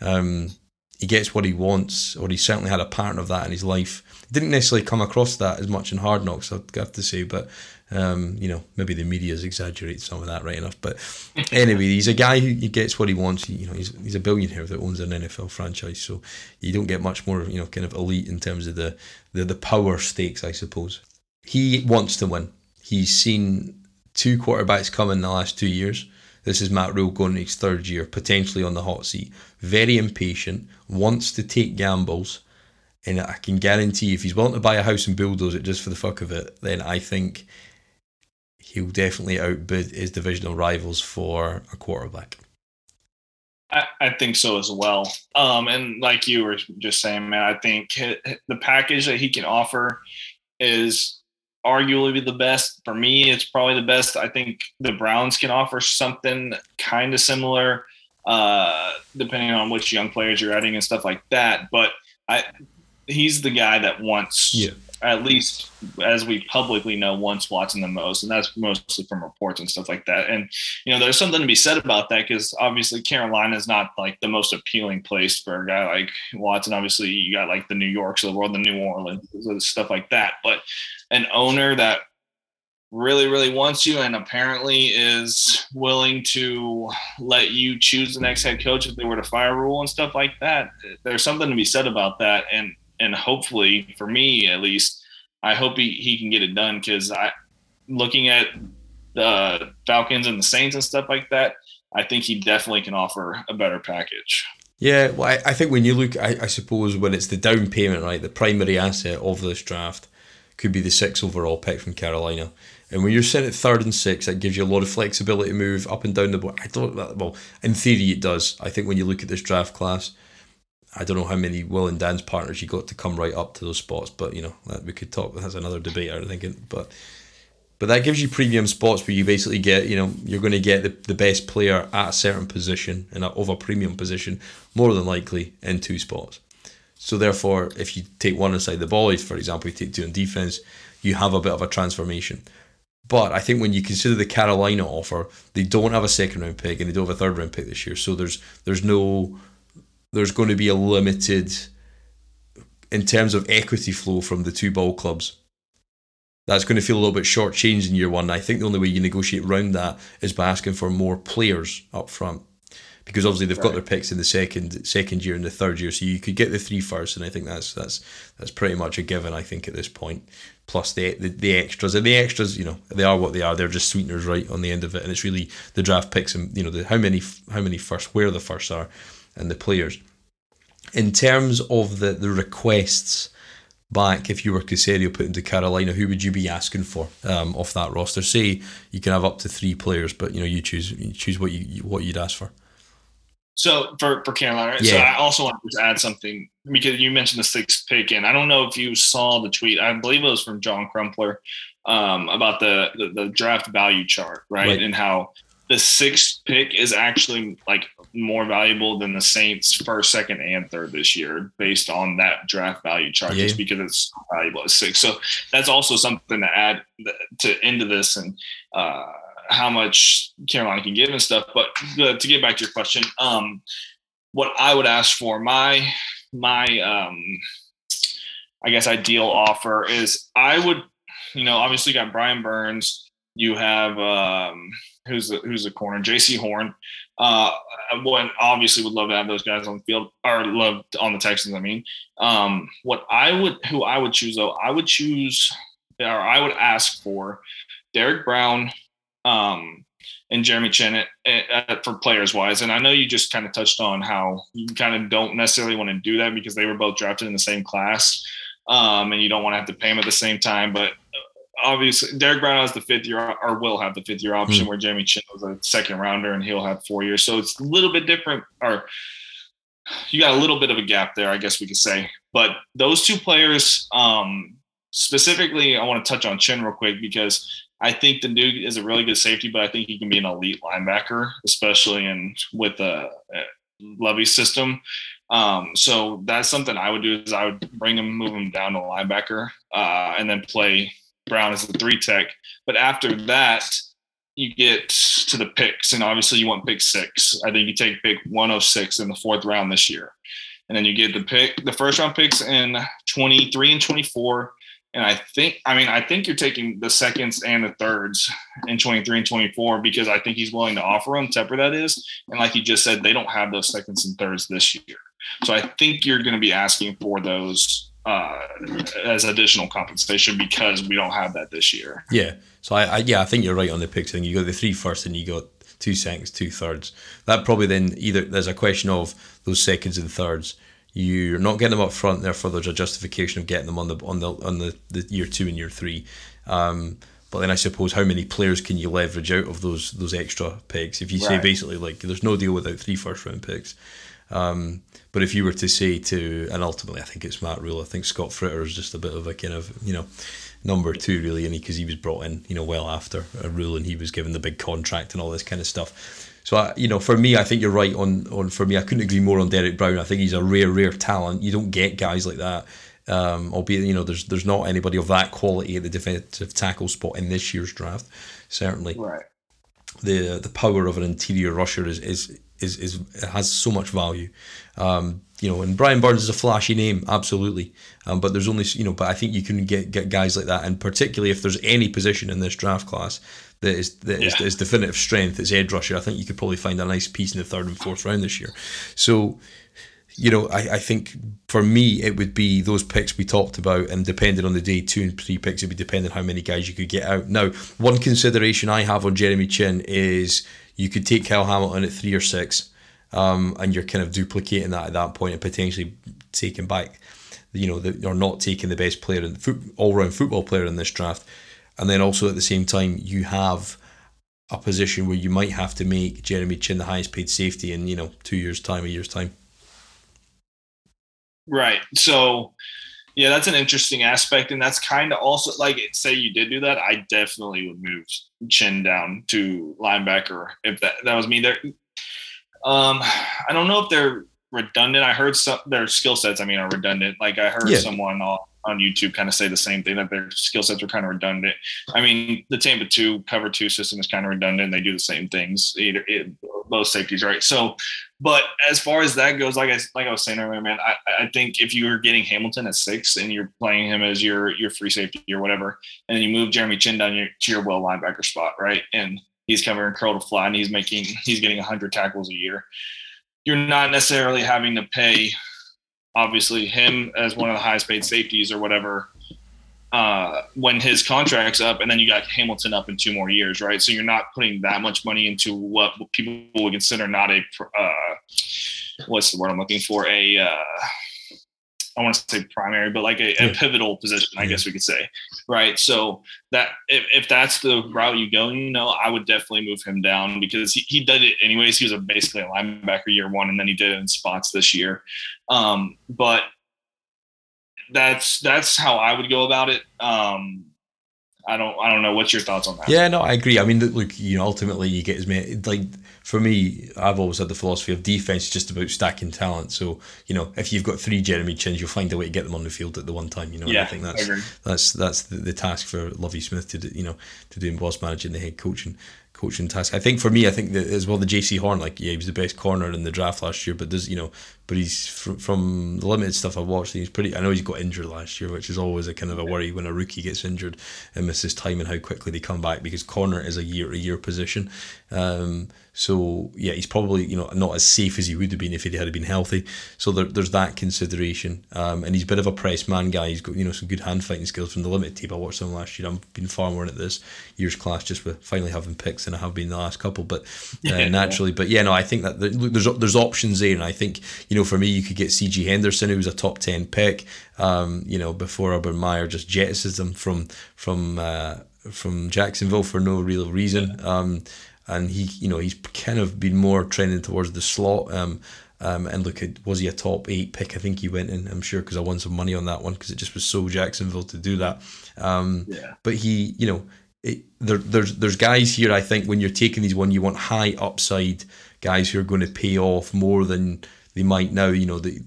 Um, he gets what he wants, or he certainly had a pattern of that in his life. He didn't necessarily come across that as much in Hard Knocks, I'd have to say, but um, you know, maybe the media's exaggerated some of that right enough. But anyway, he's a guy who he gets what he wants. He, you know, he's, he's a billionaire that owns an NFL franchise, so you don't get much more, you know, kind of elite in terms of the the, the power stakes, I suppose. He wants to win. He's seen two quarterbacks come in the last two years. This is Matt Rhule going his third year, potentially on the hot seat. Very impatient, wants to take gambles, and I can guarantee if he's willing to buy a house and bulldoze it just for the fuck of it, then I think he'll definitely outbid his divisional rivals for a quarterback. I, I think so as well. Um, and like you were just saying, man, I think the package that he can offer is arguably the best. For me, it's probably the best. I think the Browns can offer something kind of similar, uh, depending on which young players you're adding and stuff like that. But I, he's the guy that wants yeah at least as we publicly know, wants Watson the most, and that's mostly from reports and stuff like that. And you know, there's something to be said about that because obviously Carolina is not like the most appealing place for a guy like Watson. Obviously, you got like the New Yorks of the world, the New Orleans, stuff like that. But an owner that really, really wants you and apparently is willing to let you choose the next head coach if they were to fire Rhule and stuff like that. There's something to be said about that. And and hopefully for me at least, I hope he, he can get it done because I looking at the Falcons and the Saints and stuff like that, I think he definitely can offer a better package. Yeah, well, I, I think when you look, I, I suppose when it's the down payment, right, the primary asset of this draft could be the six overall pick from Carolina. And when you're sitting at third and six, that gives you a lot of flexibility to move up and down the board. I don't, well, in theory, it does. I think when you look at this draft class, I don't know how many Will and Dan's partners you got to come right up to those spots, but you know we could talk. That's another debate. I'm thinking, but but that gives you premium spots where you basically get you know you're going to get the, the best player at a certain position and a premium position more than likely in two spots. So therefore, if you take one inside the ball, for example, you take two in defense, you have a bit of a transformation. But I think when you consider the Carolina offer, they don't have a second round pick and they don't have a third round pick this year. So there's there's no there's going to be a limited in terms of equity flow from the two ball clubs. That's going to feel a little bit shortchanged in year one. I think the only way you negotiate around that is by asking for more players up front. Because obviously they've right. got their picks in the second second year and the third year, so you could get the three first, and I think that's that's that's pretty much a given. I think at this point, plus the, the the extras and the extras, you know, they are what they are. They're just sweeteners right on the end of it, and it's really the draft picks and you know the, how many how many first where the firsts are and the players. In terms of the, the requests back, if you were Caserio put into Carolina, who would you be asking for um, off that roster? Say you can have up to three players, but you know you choose you choose what you what you'd ask for. So for, for Carolina, yeah. so I also want to add something because you mentioned the sixth pick, and I don't know if you saw the tweet. I believe it was from John Crumpler um, about the, the, the draft value chart, right? right? And how the sixth pick is actually like more valuable than the Saints first, second, and third this year based on that draft value chart, yeah. just because it's valuable at six. So that's also something to add to into this and uh, how much Carolina can give and stuff. But to get back to your question, um, what I would ask for my my um, I guess ideal offer is I would, you know, obviously got Brian Burns. You have um, who's the, who's the corner, Jaycee Horn. Uh, what obviously would love to have those guys on the field or love on the Texans. I mean, um, what I would, who I would choose though, I would choose or I would ask for Derrick Brown, um, and Jeremy Chinn for players wise. And I know you just kind of touched on how you kind of don't necessarily want to do that because they were both drafted in the same class. Um, and you don't want to have to pay them at the same time. But obviously Derrick Brown has the fifth year or will have the fifth year option, mm. where Jeremy Chinn was a second rounder and he'll have four years. So it's a little bit different, or you got a little bit of a gap there, I guess we could say. But those two players, um, specifically, I want to touch on Chinn real quick because I think the dude is a really good safety, but I think he can be an elite linebacker, especially in with the Lovie system. Um, so that's something I would do is I would bring him, move him down to linebacker, uh, and then play Brown as the three tech. But after that, you get to the picks, and obviously you want pick six. I think you take pick 106 in the fourth round this year. and then you get the pick, the first round picks in 23 and 24. And I think, I mean, I think you're taking the seconds and the thirds in 23 and 24 because I think he's willing to offer them, Tepper that is. And like you just said, they don't have those seconds and thirds this year. So I think you're going to be asking for those uh, as additional compensation because we don't have that this year. Yeah. So I, I yeah, I think you're right on the picks thing. You got the three first and you got two seconds, two thirds. That probably then either there's a question of those seconds and thirds. You're not getting them up front, therefore there's a justification of getting them on the on the on the, the year two and year three. Um, but then I suppose how many players can you leverage out of those those extra picks? If you say basically like there's no deal without three first round picks. Um, but if you were to say to, and ultimately I think it's Matt Rhule, I think Scott Fitterer is just a bit of a kind of, you know, number two really, and because he, he, was brought in, you know, well after a Rhule and he was given the big contract and all this kind of stuff. So I, you know, for me, I think you're right on on. For me, I couldn't agree more on Derrick Brown. I think he's a rare, rare talent. You don't get guys like that. Um, albeit you know, there's there's not anybody of that quality at the defensive tackle spot in this year's draft. Certainly, right. The the power of an interior rusher is is is, is has so much value. Um, you know, and Brian Burns is a flashy name, absolutely. Um, but there's only you know, but I think you can get get guys like that, and particularly if there's any position in this draft class that is that yeah. is, is, definitive strength, it's edge rusher. I think you could probably find a nice piece in the third and fourth round this year. So. You know, I, I think for me it would be those picks we talked about, and depending on the day, two and three picks, it'd be depending how many guys you could get out. Now, one consideration I have on Jeremy Chinn is you could take Kyle Hamilton at three or six, um, and you're kind of duplicating that at that point and potentially taking back, you know, the, or not taking the best player in foot, all round football player in this draft, and then also at the same time you have a position where you might have to make Jeremy Chinn the highest paid safety in you know two years time, a year's time. Right. So yeah, that's an interesting aspect, and that's kind of also like say you did do that, I definitely would move Chinn down to linebacker if that that was me. There, um, I don't know if they're redundant. I heard some their skill sets. I mean, are redundant. Like I heard yeah. someone on, on YouTube kind of say the same thing that their skill sets are kind of redundant. I mean, the Tampa two cover two system is kind of redundant. They do the same things. Either it, both safeties, right? So but as far as that goes, like I like I was saying earlier, man, I, I think if you're getting Hamilton at six and you're playing him as your your free safety or whatever, and then you move Jeremy Chinn down your, to your well linebacker spot, right? And he's covering curl to fly and he's making he's getting 100 tackles a year. You're not necessarily having to pay, obviously, him as one of the highest paid safeties or whatever uh, when his contract's up, and then you got Hamilton up in two more years, right? So you're not putting that much money into what people would consider not a uh, what's the word I'm looking for a uh, I want to say primary, but like a, a pivotal position, I yeah. guess we could say, right? So that if, if that's the route you go, you know, I would definitely move him down because he, he did it anyways. He was a, basically a linebacker year one, and then he did it in spots this year. Um, but that's that's how I would go about it. Um, I don't I don't know. What's your thoughts on that? Yeah, no, I agree. I mean, look, you know, ultimately you get as many like for me, I've always had the philosophy of defense is just about stacking talent. So you know, if you've got three Jeremy Chinns, you'll find a way to get them on the field at the one time. You know, yeah, I think that's I that's that's the, the, task for Lovie Smith to do, you know to do in boss managing the head coaching coaching task. I think for me, I think that as well the Jaycee Horn, like yeah, he was the best corner in the draft last year, but does you know, but he's from, from the limited stuff I've watched, he's pretty. I know he's got injured last year, which is always a kind of a worry when a rookie gets injured and misses time and how quickly they come back because corner is a year to year position. Um, so yeah, he's probably you know not as safe as he would have been if he had been healthy. So there, there's that consideration, um, and he's a bit of a press man guy. He's got you know some good hand fighting skills from the limited tape I watched him last year. I've been far more at this year's class just with finally having picks than I have been the last couple. But uh, naturally, but yeah, no, I think that there's there's options there, and I think you know for me you could get C.J. Henderson who was a top ten pick. Um, you know before Urban Meyer just jettisons him from from. Uh, from Jacksonville for no real reason. Um, and he, you know, he's kind of been more trending towards the slot. Um, um, and look at was he a top eight pick? I think he went in. I'm sure because I won some money on that one because it just was so Jacksonville to do that. Um, yeah. But he, you know, it, there, there's there's guys here. I think when you're taking these one, you want high upside guys who are going to pay off more than they might now. You know, the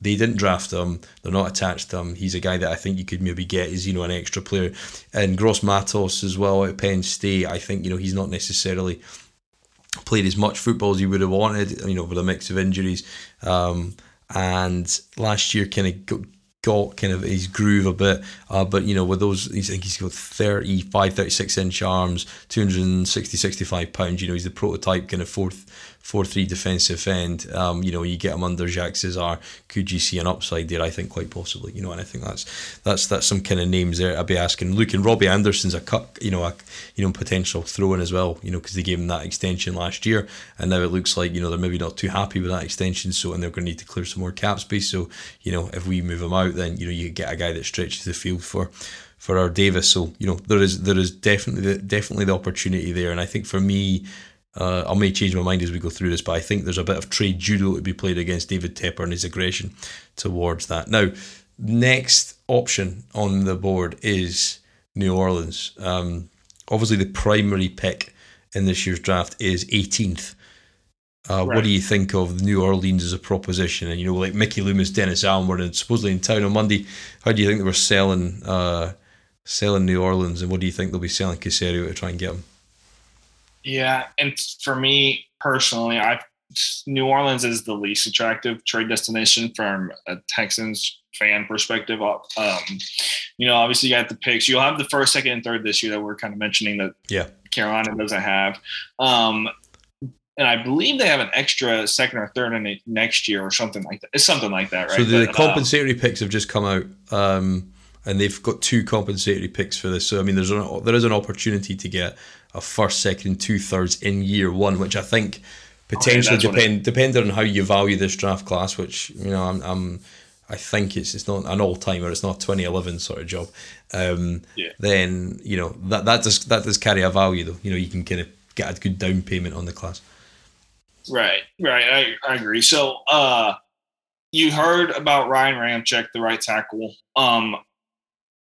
they didn't draft him. They're not attached to him. He's a guy that I think you could maybe get as you know an extra player. And Gross Matos as well at Penn State. I think you know he's not necessarily played as much football as he would have wanted. You know with a mix of injuries. Um, and last year kind of got, got kind of his groove a bit. Uh, but you know, with those, I think he's got 35, 36 inch arms, 260, 65 pounds. You know, he's the prototype kind of fourth four three defensive end. Um, you know, you get him under Jacques Cesaire. Could you see an upside there? I think quite possibly. You know, and I think that's that's that's some kind of names there. I'd be asking. Luke and Robbie Anderson's a cut. You know, a you know potential throw in as well. You know, because they gave him that extension last year, and now it looks like you know they're maybe not too happy with that extension. So and they're going to need to clear some more cap space. So you know, if we move him out, then you know you get a guy that stretches the field for for our Davis. So you know there is there is definitely definitely the opportunity there, and I think for me, uh, I may change my mind as we go through this, but I think there's a bit of trade judo to be played against David Tepper and his aggression towards that. Now, next option on the board is New Orleans. Um, obviously, the primary pick in this year's draft is 18th. Uh, right. What do you think of New Orleans as a proposition? And you know, like Mickey Loomis, Dennis Allen were supposedly in town on Monday. How do you think they were selling uh, selling New Orleans, and what do you think they'll be selling Caserio to try and get him? Yeah, and for me personally, I New Orleans is the least attractive trade destination from a Texans fan perspective. Uh, um, you know, obviously you got the picks. You'll have the first, second, and third this year that we're kind of mentioning that yeah Carolina doesn't have. Um, and I believe they have an extra second or third in it next year or something like that. It's something like that, right? So the but, compensatory uh, picks have just come out. Um, and they've got two compensatory picks for this. So I mean, there's an, there is an opportunity to get a first, second, two thirds in year one, which I think potentially okay, depend depending on how you value this draft class. Which you know, I'm, I'm I think it's it's not an all timer. It's not 2011 sort of job. Um, yeah. Then you know that that does that does carry a value though. You know, you can kind of get a good down payment on the class. Right, right. I, I agree. So, uh, you heard about Ryan Ramczyk, the right tackle. Um,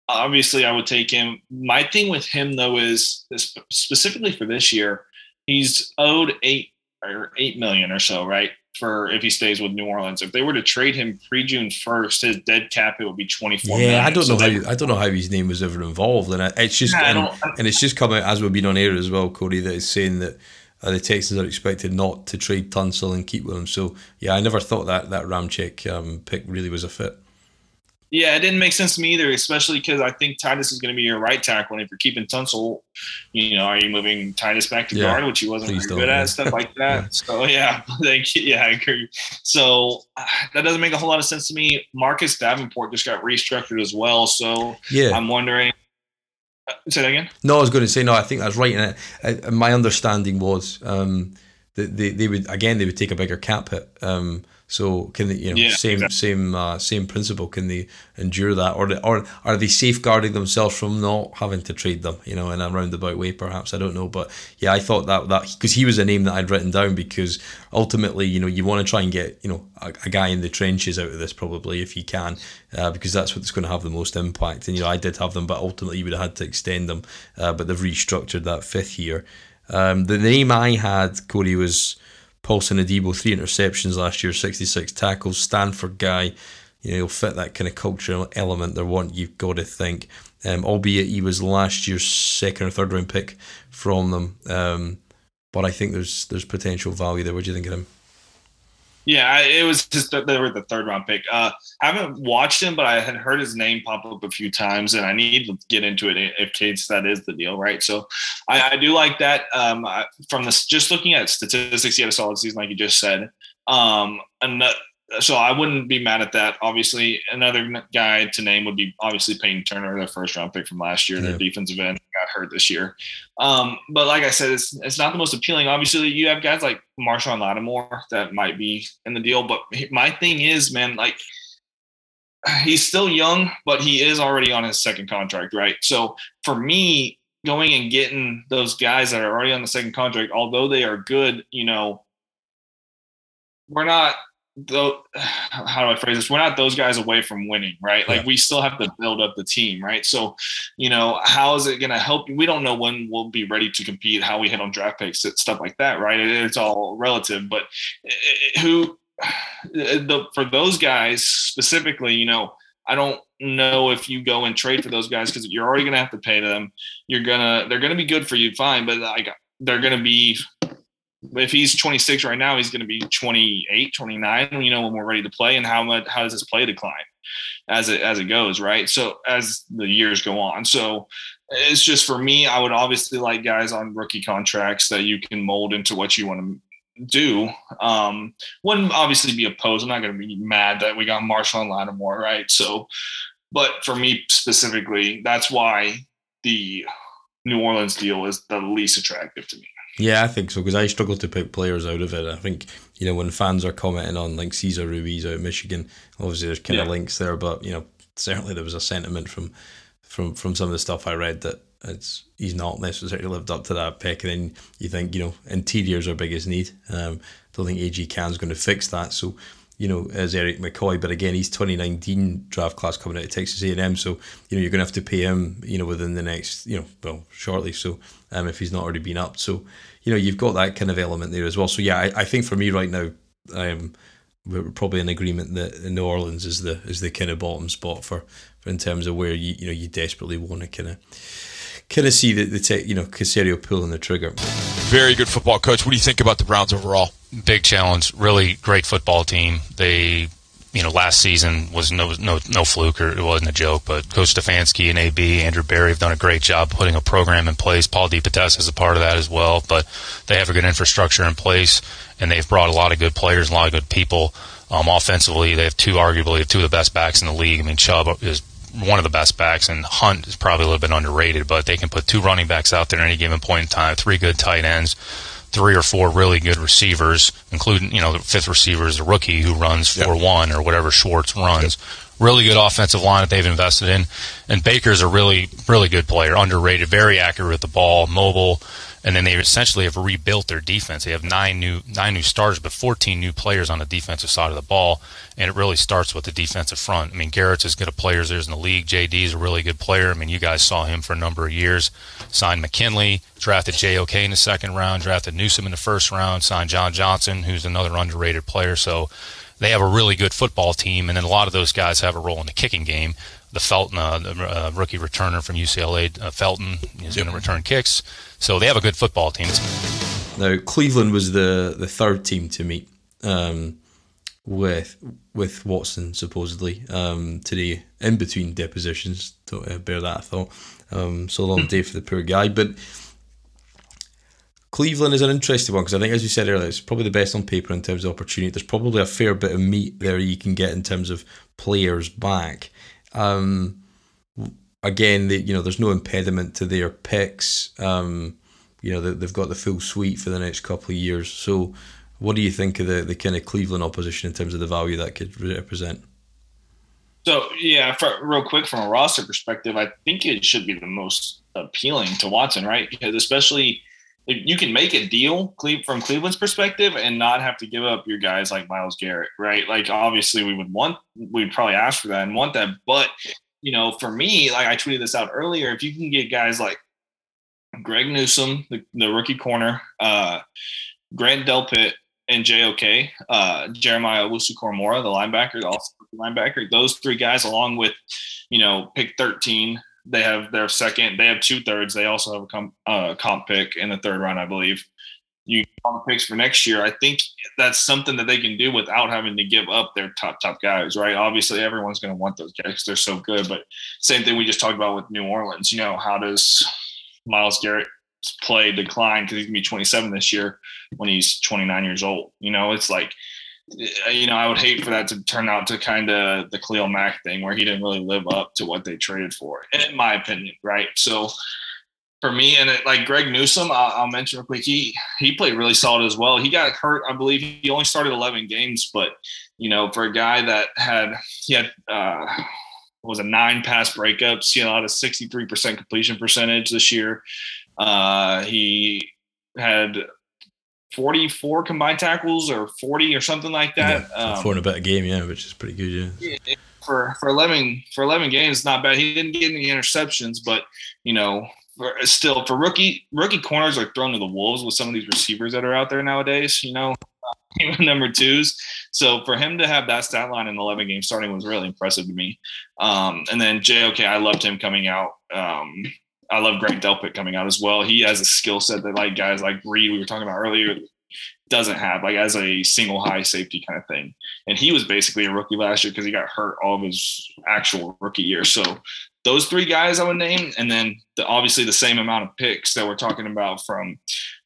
obviously I would take him. My thing with him though is, specifically for this year, he's owed eight or eight million or so, right? For if he stays with New Orleans, if they were to trade him pre June first, his dead cap it would be twenty four. Yeah, million. I don't so know how I don't know how his name was ever involved, and it's just yeah, and, and, it's just come out as we've been on air as well, Cody, that is saying that. Uh, the Texans are expected not to trade Tunsil and keep with him. So yeah, I never thought that that Ramczyk um, pick really was a fit. Yeah, it didn't make sense to me either, especially because I think Tytus is going to be your right tackle. And if you're keeping Tunsil, you know, are you moving Tytus back to yeah, guard, which he wasn't very good at, stuff like that. yeah. So, yeah, thank you. Yeah, I agree. So, uh, that doesn't make a whole lot of sense to me. Marcus Davenport just got restructured as well. So, yeah, I'm wondering. Uh, say that again? No, I was going to say, no, I think that's right. And my understanding was um, that they, they would, again, they would take a bigger cap hit. Um, so can they, you know, yeah, same exactly. same uh, same principle? Can they endure that, or or are they safeguarding themselves from not having to trade them? You know, in a roundabout way, perhaps I don't know, but yeah, I thought that that because he was a name that I'd written down because ultimately, you know, you want to try and get you know a, a guy in the trenches out of this probably if you can, uh, because that's what's going to have the most impact. And you know, I did have them, but ultimately you would have had to extend them, uh, but they've restructured that fifth year. Um, the name I had, Cody, was Paulson Adebo, three interceptions last year, 66 tackles. Stanford guy, you know, he'll fit that kind of cultural element they're wanting, you've got to think. Um, albeit he was last year's second or third round pick from them. Um, but I think there's there's potential value there. What do you think of him? Yeah, it was just they were the third round pick. Uh, I haven't watched him, but I had heard his name pop up a few times, and I need to get into it if case that is the deal, right? So I, I do like that. Um, from this, just looking at statistics, he had a solid season, like you just said. Um, and so I wouldn't be mad at that. Obviously, another guy to name would be obviously Payton Turner, the first round pick from last year, yeah. their defensive end got hurt this year. Um, but like I said, it's it's not the most appealing. Obviously, you have guys like Marshon Lattimore that might be in the deal. But my thing is, man, like he's still young, but he is already on his second contract, right? So for me, going and getting those guys that are already on the second contract, although they are good, you know, we're not though how do I phrase this? We're not those guys away from winning, right? Like yeah. we still have to build up the team, right? So, you know, how is it going to help? We don't know when we'll be ready to compete, how we hit on draft picks, stuff like that, right? It's all relative. But eh, eh, eh, who, the for those guys specifically, you know, I don't know if you go and trade for those guys because you're already going to have to pay them. You're gonna, they're going to be good for you, fine, but like they're going to be if he's 26 right now, he's going to be 28, 29. You know when we're ready to play, and how much how does this play decline as it as it goes, right? So as the years go on, so it's just for me. I would obviously like guys on rookie contracts that you can mold into what you want to do. Um, wouldn't obviously be opposed. I'm not going to be mad that we got Marshall and Lattimore, right? So, but for me specifically, that's why the New Orleans deal is the least attractive to me. Yeah, I think so because I struggle to pick players out of it. I think you know when fans are commenting on like Cesar Ruiz out of Michigan, obviously there's kind yeah. of links there, but you know certainly there was a sentiment from from from some of the stuff I read that it's he's not necessarily lived up to that pick. And then you think, you know, interior's our biggest need. Um, don't think AG Can's going to fix that. So, you know, as Erik McCoy, but again, he's 2019 draft class coming out of Texas A&M. So, you know, you're going to have to pay him, you know, within the next, you know, well, shortly. So, um, if he's not already been up. So, you know, you've got that kind of element there as well. So, yeah, I, I think for me right now, um, we're probably in agreement that New Orleans is the is the kind of bottom spot for, for in terms of where you you know you desperately want to kind of kind of see the, the te- you know Caserio pulling the trigger. Very good football coach. What do you think about the Browns overall? Big challenge. Really great football team. They, you know, last season was no no no fluke or it wasn't a joke. But Coach Stefanski and AB Andrew Berry have done a great job putting a program in place. Paul DePodesta is a part of that as well. But they have a good infrastructure in place, and they've brought a lot of good players, a lot of good people. Um, offensively, they have two arguably two of the best backs in the league. I mean, Chubb is one of the best backs, and Hunt is probably a little bit underrated, but they can put two running backs out there at any given point in time, three good tight ends, three or four really good receivers, including, you know, the fifth receiver is a rookie who runs 4 1 or whatever Schwartz runs. Yep. Really good offensive line that they've invested in. And Baker's a really, really good player, underrated, very accurate with the ball, mobile and then they essentially have rebuilt their defense. They have nine new nine new starters, but 14 new players on the defensive side of the ball, and it really starts with the defensive front. I mean, Garrett's as good a player as there's in the league. JD is a really good player. I mean, you guys saw him for a number of years. Signed McKinley, drafted JOK in the second round, drafted Newsome in the first round, signed John Johnson, who's another underrated player. So they have a really good football team, and then a lot of those guys have a role in the kicking game the Felton, uh, the uh, rookie returner from UCLA, uh, Felton, is going to return kicks. So they have a good football team. Now Cleveland was the the third team to meet um, with with Watson supposedly um, today in between depositions. Don't uh, bear that thought. Um, so long day for the poor guy, but. Cleveland is an interesting one because I think, as you said earlier, it's probably the best on paper in terms of opportunity. There's probably a fair bit of meat there you can get in terms of players back. Um, again, you know, there's no impediment to their picks. Um, you know, they, have got the full suite for the next couple of years. So, what do you think of the, the kind of Cleveland opposition in terms of the value that could represent? So, yeah, for, real quick from a roster perspective, I think it should be the most appealing to Watson, right? Because especially if you can make a deal from Cleveland's perspective and not have to give up your guys like Myles Garrett, right? Like obviously we would want, we'd probably ask for that and want that, but you know, for me, like I tweeted this out earlier, if you can get guys like Greg Newsome, the, the rookie corner, uh, Grant Delpit, and JOK, uh, Jeremiah Owusu-Koramoah, the linebacker, also linebacker, those three guys, along with, you know, pick 13, they have their second, they have two thirds. They also have a comp, uh, comp pick in the third round, I believe you on the picks for next year, I think that's something that they can do without having to give up their top top guys, right? Obviously, everyone's going to want those guys they're so good. But same thing we just talked about with New Orleans. You know, how does Myles Garrett play decline because he's gonna be 27 this year when he's 29 years old? You know, it's like eh, you know, I would hate for that to turn out to kind of the Khalil Mack thing where he didn't really live up to what they traded for, in my opinion, right? So for me. And it, like Greg Newsome, I'll, I'll, mention real quick. He he played really solid as well. He got hurt, I believe. He only started 11 games, but you know, for a guy that had he had uh, was a nine pass breakups, he had a 63% completion percentage this year. Uh, he had 44 combined tackles or 40 or something like that. Yeah, um, four in a better game, yeah, which is pretty good, yeah. For for 11 for 11 games, not bad. He didn't get any interceptions, but you know, for, still for rookie rookie corners are thrown to the wolves with some of these receivers that are out there nowadays. You know, even number twos. So for him to have that stat line in 11 games starting was really impressive to me. Um, and then JOK, I loved him coming out. Um, I love Greg Delpit coming out as well. He has a skill set that like guys like Reid we were talking about earlier doesn't have like as a single high safety kind of thing. And he was basically a rookie last year because he got hurt all of his actual rookie year. So those three guys I would name, and then the, obviously the same amount of picks that we're talking about from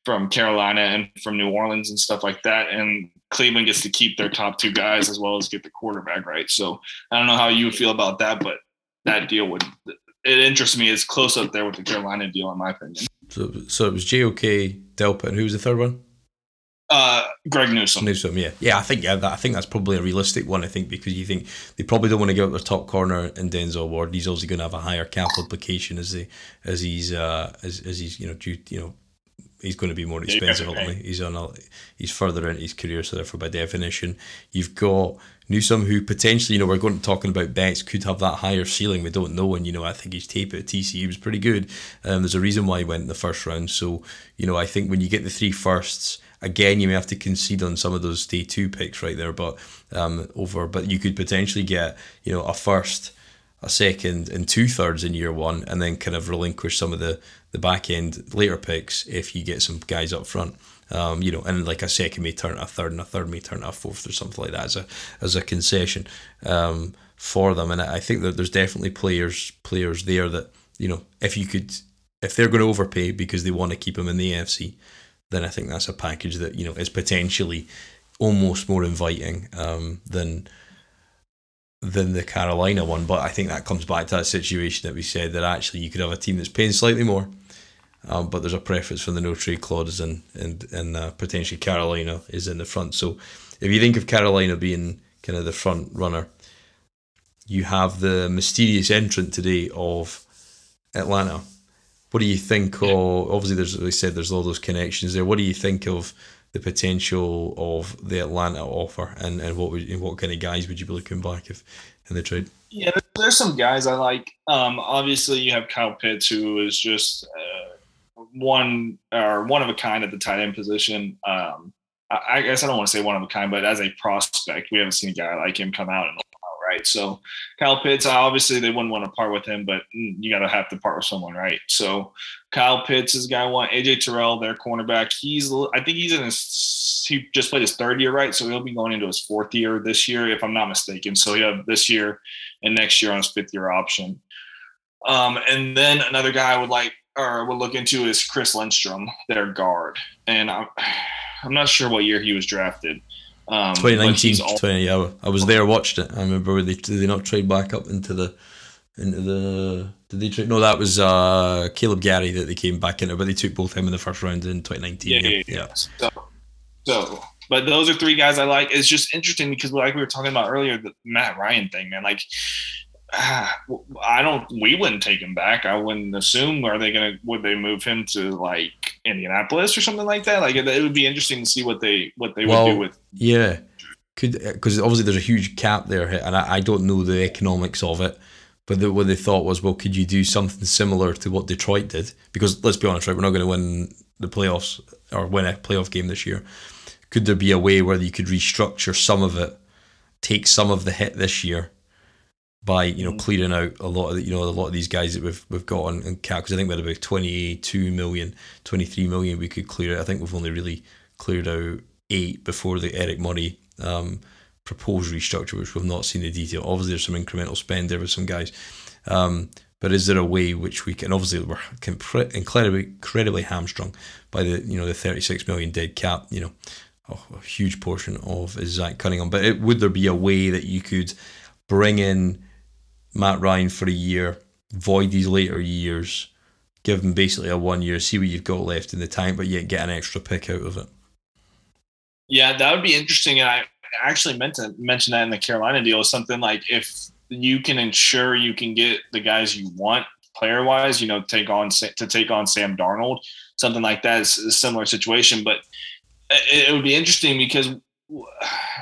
from Carolina and from New Orleans and stuff like that. And Cleveland gets to keep their top two guys as well as get the quarterback right. So I don't know how you feel about that, but that deal would it interests me. It's close up there with the Carolina deal, in my opinion. So, so it was JOK, Delpit, and who was the third one? Uh, Greg Newsome. Newsome, yeah, yeah. I think yeah, that, I think that's probably a realistic one. I think because you think they probably don't want to give up their top corner in Denzel Ward. He's also going to have a higher cap implication as he as he's uh, as, as he's you know due you know he's going to be more expensive ultimately. He's on a, he's further into his career, so therefore by definition, you've got Newsome who potentially, you know, we're going to talking about bets could have that higher ceiling. We don't know, and you know, I think his tape at TCU was pretty good. Um, there's a reason why he went in the first round. So you know, I think when you get the three firsts. Again, you may have to concede on some of those day two picks right there, but um, over. But you could potentially get, you know, a first, a second, and two thirds in year one, and then kind of relinquish some of the the back end later picks if you get some guys up front. Um, you know, and like a second may turn a third, and a third may turn a fourth, or something like that as a as a concession um, for them. And I think that there's definitely players players there that you know if you could if they're going to overpay because they want to keep them in the AFC, then I think that's a package that you know is potentially almost more inviting um, than than the Carolina one. But I think that comes back to that situation that we said that actually you could have a team that's paying slightly more, um, but there's a preference for the no trade clauses, and and and uh, potentially Carolina is in the front. So if you think of Carolina being kind of the front runner, you have the mysterious entrant today of Atlanta. What do you think? Of, obviously, there's as I said, there's all those connections there. What do you think of the potential of the Atlanta offer, and, and what would what kind of guys would you be looking back if in the trade? Yeah, there's some guys I like. Um, obviously, you have Kyle Pitts, who is just uh, one or one of a kind at the tight end position. Um, I, I, guess I don't want to say one of a kind, but as a prospect, we haven't seen a guy like him come out in right? So Kyle Pitts, obviously they wouldn't want to part with him, but you got to have to part with someone, right? So Kyle Pitts is guy one. AJ Terrell, their cornerback. He's I think he's in his he just played his third year, right? So he'll be going into his fourth year this year, if I'm not mistaken. So he have this year and next year on his fifth year option. Um, and then another guy I would like or would look into is Chris Lindstrom, their guard. And I'm I'm not sure what year he was drafted. Um, 2019, 20, yeah, I was there, watched it. I remember they did they not trade back up into the into the did they trade? No, that was uh, Kaleb McGary that they came back into, but they took both him in the first round in 2019. Yeah, yeah. yeah. yeah. So, so, but those are three guys I like. It's just interesting because, like we were talking about earlier, the Matt Ryan thing, man. Like, I don't. We wouldn't take him back. I wouldn't assume. Are they gonna? Would they move him to like Indianapolis or something like that? Like, it, would be interesting to see what they what they well, would do with. Yeah, could because obviously there's a huge cap there, and I, I don't know the economics of it. But the, what they thought was, well, could you do something similar to what Detroit did? Because let's be honest, right? We're not going to win the playoffs or win a playoff game this year. Could there be a way where you could restructure some of it, take some of the hit this year, by you know mm. clearing out a lot of you know a lot of these guys that we've we've got on, cap because I think we had about 22 million, 23 million we could clear out. I think we've only really cleared out eight before the Eric Murray um, proposed restructure, which we've not seen the detail. Obviously, there's some incremental spend there with some guys. Um, but is there a way which we can? Obviously, we're incredibly, incredibly hamstrung by the you know the 36 million dead cap. You know, oh, a huge portion of is Zach Cunningham. But it, would there be a way that you could bring in Matt Ryan for a year, void these later years, give him basically a one year, see what you've got left in the tank, but yet get an extra pick out of it? Yeah, that would be interesting. And I actually meant to mention that in the Carolina deal is something like if you can ensure you can get the guys you want player wise, you know, take on to take on Sam Darnold, something like that is a similar situation. But it, it would be interesting because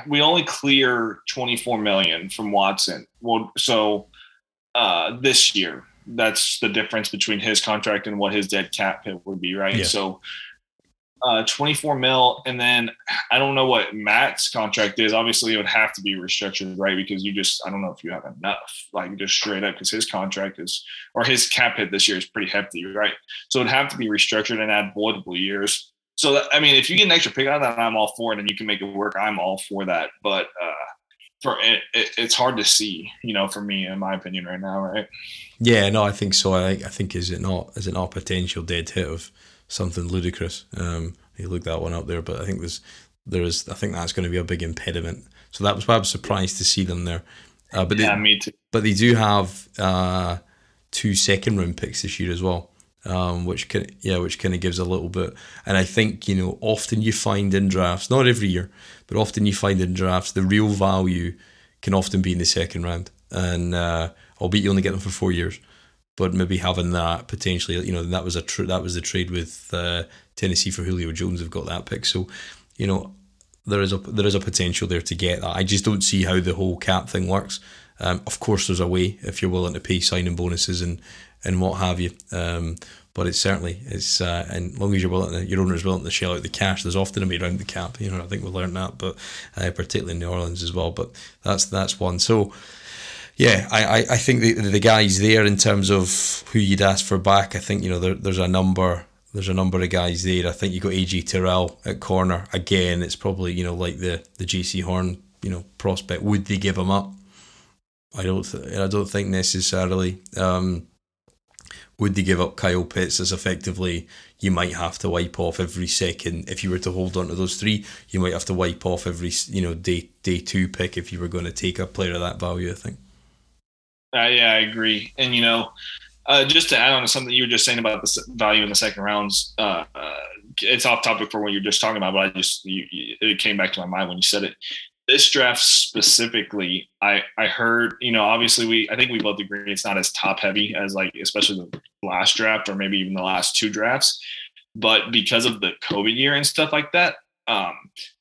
we only clear 24 million from Watson. Well, so uh, this year, that's the difference between his contract and what his dead cap hit would be, right? Yeah. So uh, 24 mil. And then I don't know what Matt's contract is. Obviously, it would have to be restructured, right? Because you just, I don't know if you have enough, like just straight up, because his contract is, or his cap hit this year is pretty hefty, right? So it'd have to be restructured and add multiple years. so that, I mean, if you get an extra pick out of that, I'm all for it, and you can make it work. I'm all for that. But uh, for it, it, it's hard to see, you know, for me, in my opinion, right now, right? Yeah, no, I think so. I, I think is it not is it not a potential dead hit of something ludicrous? Um, you looked that one up there, but I think there's there is I think that's going to be a big impediment. So that was why I was surprised to see them there. Uh, but yeah, they, me too. But they do have uh, two second round picks this year as well um, which can yeah, which kind of gives a little bit. And I think you know often you find in drafts, not every year, but often you find in drafts the real value can often be in the second round, and uh, albeit you only get them for four years. But maybe having that potentially, you know, that was a tr- that was the trade with uh, Tennessee for Julio Jones. Have got that pick, so you know there is a there is a potential there to get that. I just don't see how the whole cap thing works. Um, of course, there's a way if you're willing to pay signing bonuses and and what have you. Um, but it's certainly it's uh, and long as you're willing, your owner is willing to shell out the cash. There's often a way around the cap. You know, I think we learned that, but uh, particularly in New Orleans as well. But that's that's one. So. Yeah, I, I think the the guys there in terms of who you'd ask for back. I think you know there, there's a number there's a number of guys there. I think you got AJ Terrell at corner again. It's probably you know like the the Jaycee Horn you know prospect. Would they give him up? I don't th- I don't think necessarily. Um, would they give up Kyle Pitts as effectively you might have to wipe off every second? If you were to hold on to those three you might have to wipe off every you know day day two pick if you were going to take a player of that value I think. Uh, yeah I agree. And you know uh, just to add on to something you were just saying about the value in the second rounds uh, uh it's off topic for what you're just talking about but I just you, it came back to my mind when you said it this draft specifically, I I heard, you know, obviously we I think we both agree it's not as top heavy as like especially the last draft or maybe even the last two drafts. But because of the COVID year and stuff like that, um,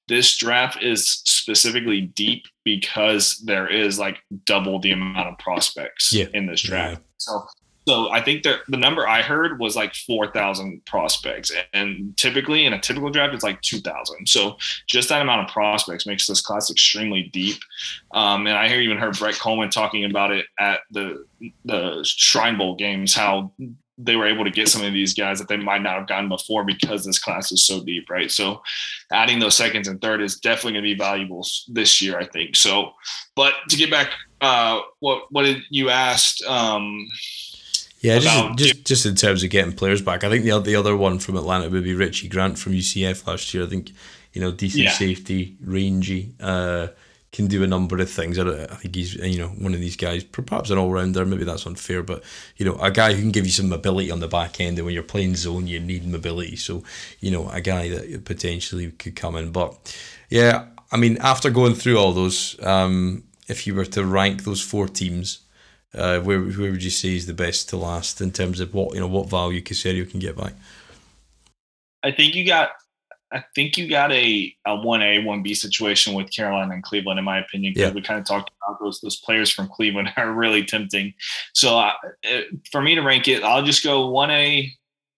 this draft is specifically deep because there is like double the amount of prospects yeah. in this draft. Yeah. So so I think that the number I heard was like 4,000 prospects. And typically in a typical draft, it's like 2,000. So just that amount of prospects makes this class extremely deep. Um, and I hear even heard Brett Coleman talking about it at the, the Shrine Bowl games, how they were able to get some of these guys that they might not have gotten before because this class is so deep, right? So adding those seconds and third is definitely going to be valuable this year, I think. So, but to get back, uh, what what did you asked? Um, yeah, just, just just in terms of getting players back, I think the the other one from Atlanta would be Richie Grant from UCF last year. I think you know decent yeah. safety, rangy, uh, can do a number of things. I, I, think he's you know one of these guys, perhaps an all rounder. Maybe that's unfair, but you know a guy who can give you some mobility on the back end. And when you're playing zone, you need mobility. So you know a guy that potentially could come in. But yeah, I mean after going through all those, um, if you were to rank those four teams uh, where where would you say is the best to last in terms of what you know what value Caserio can get back? I think you got I think you got a a one A one B situation with Carolina and Cleveland, in my opinion. Yeah. we kind of talked about those those players from Cleveland are really tempting. So uh, it, for me to rank it, I'll just go one A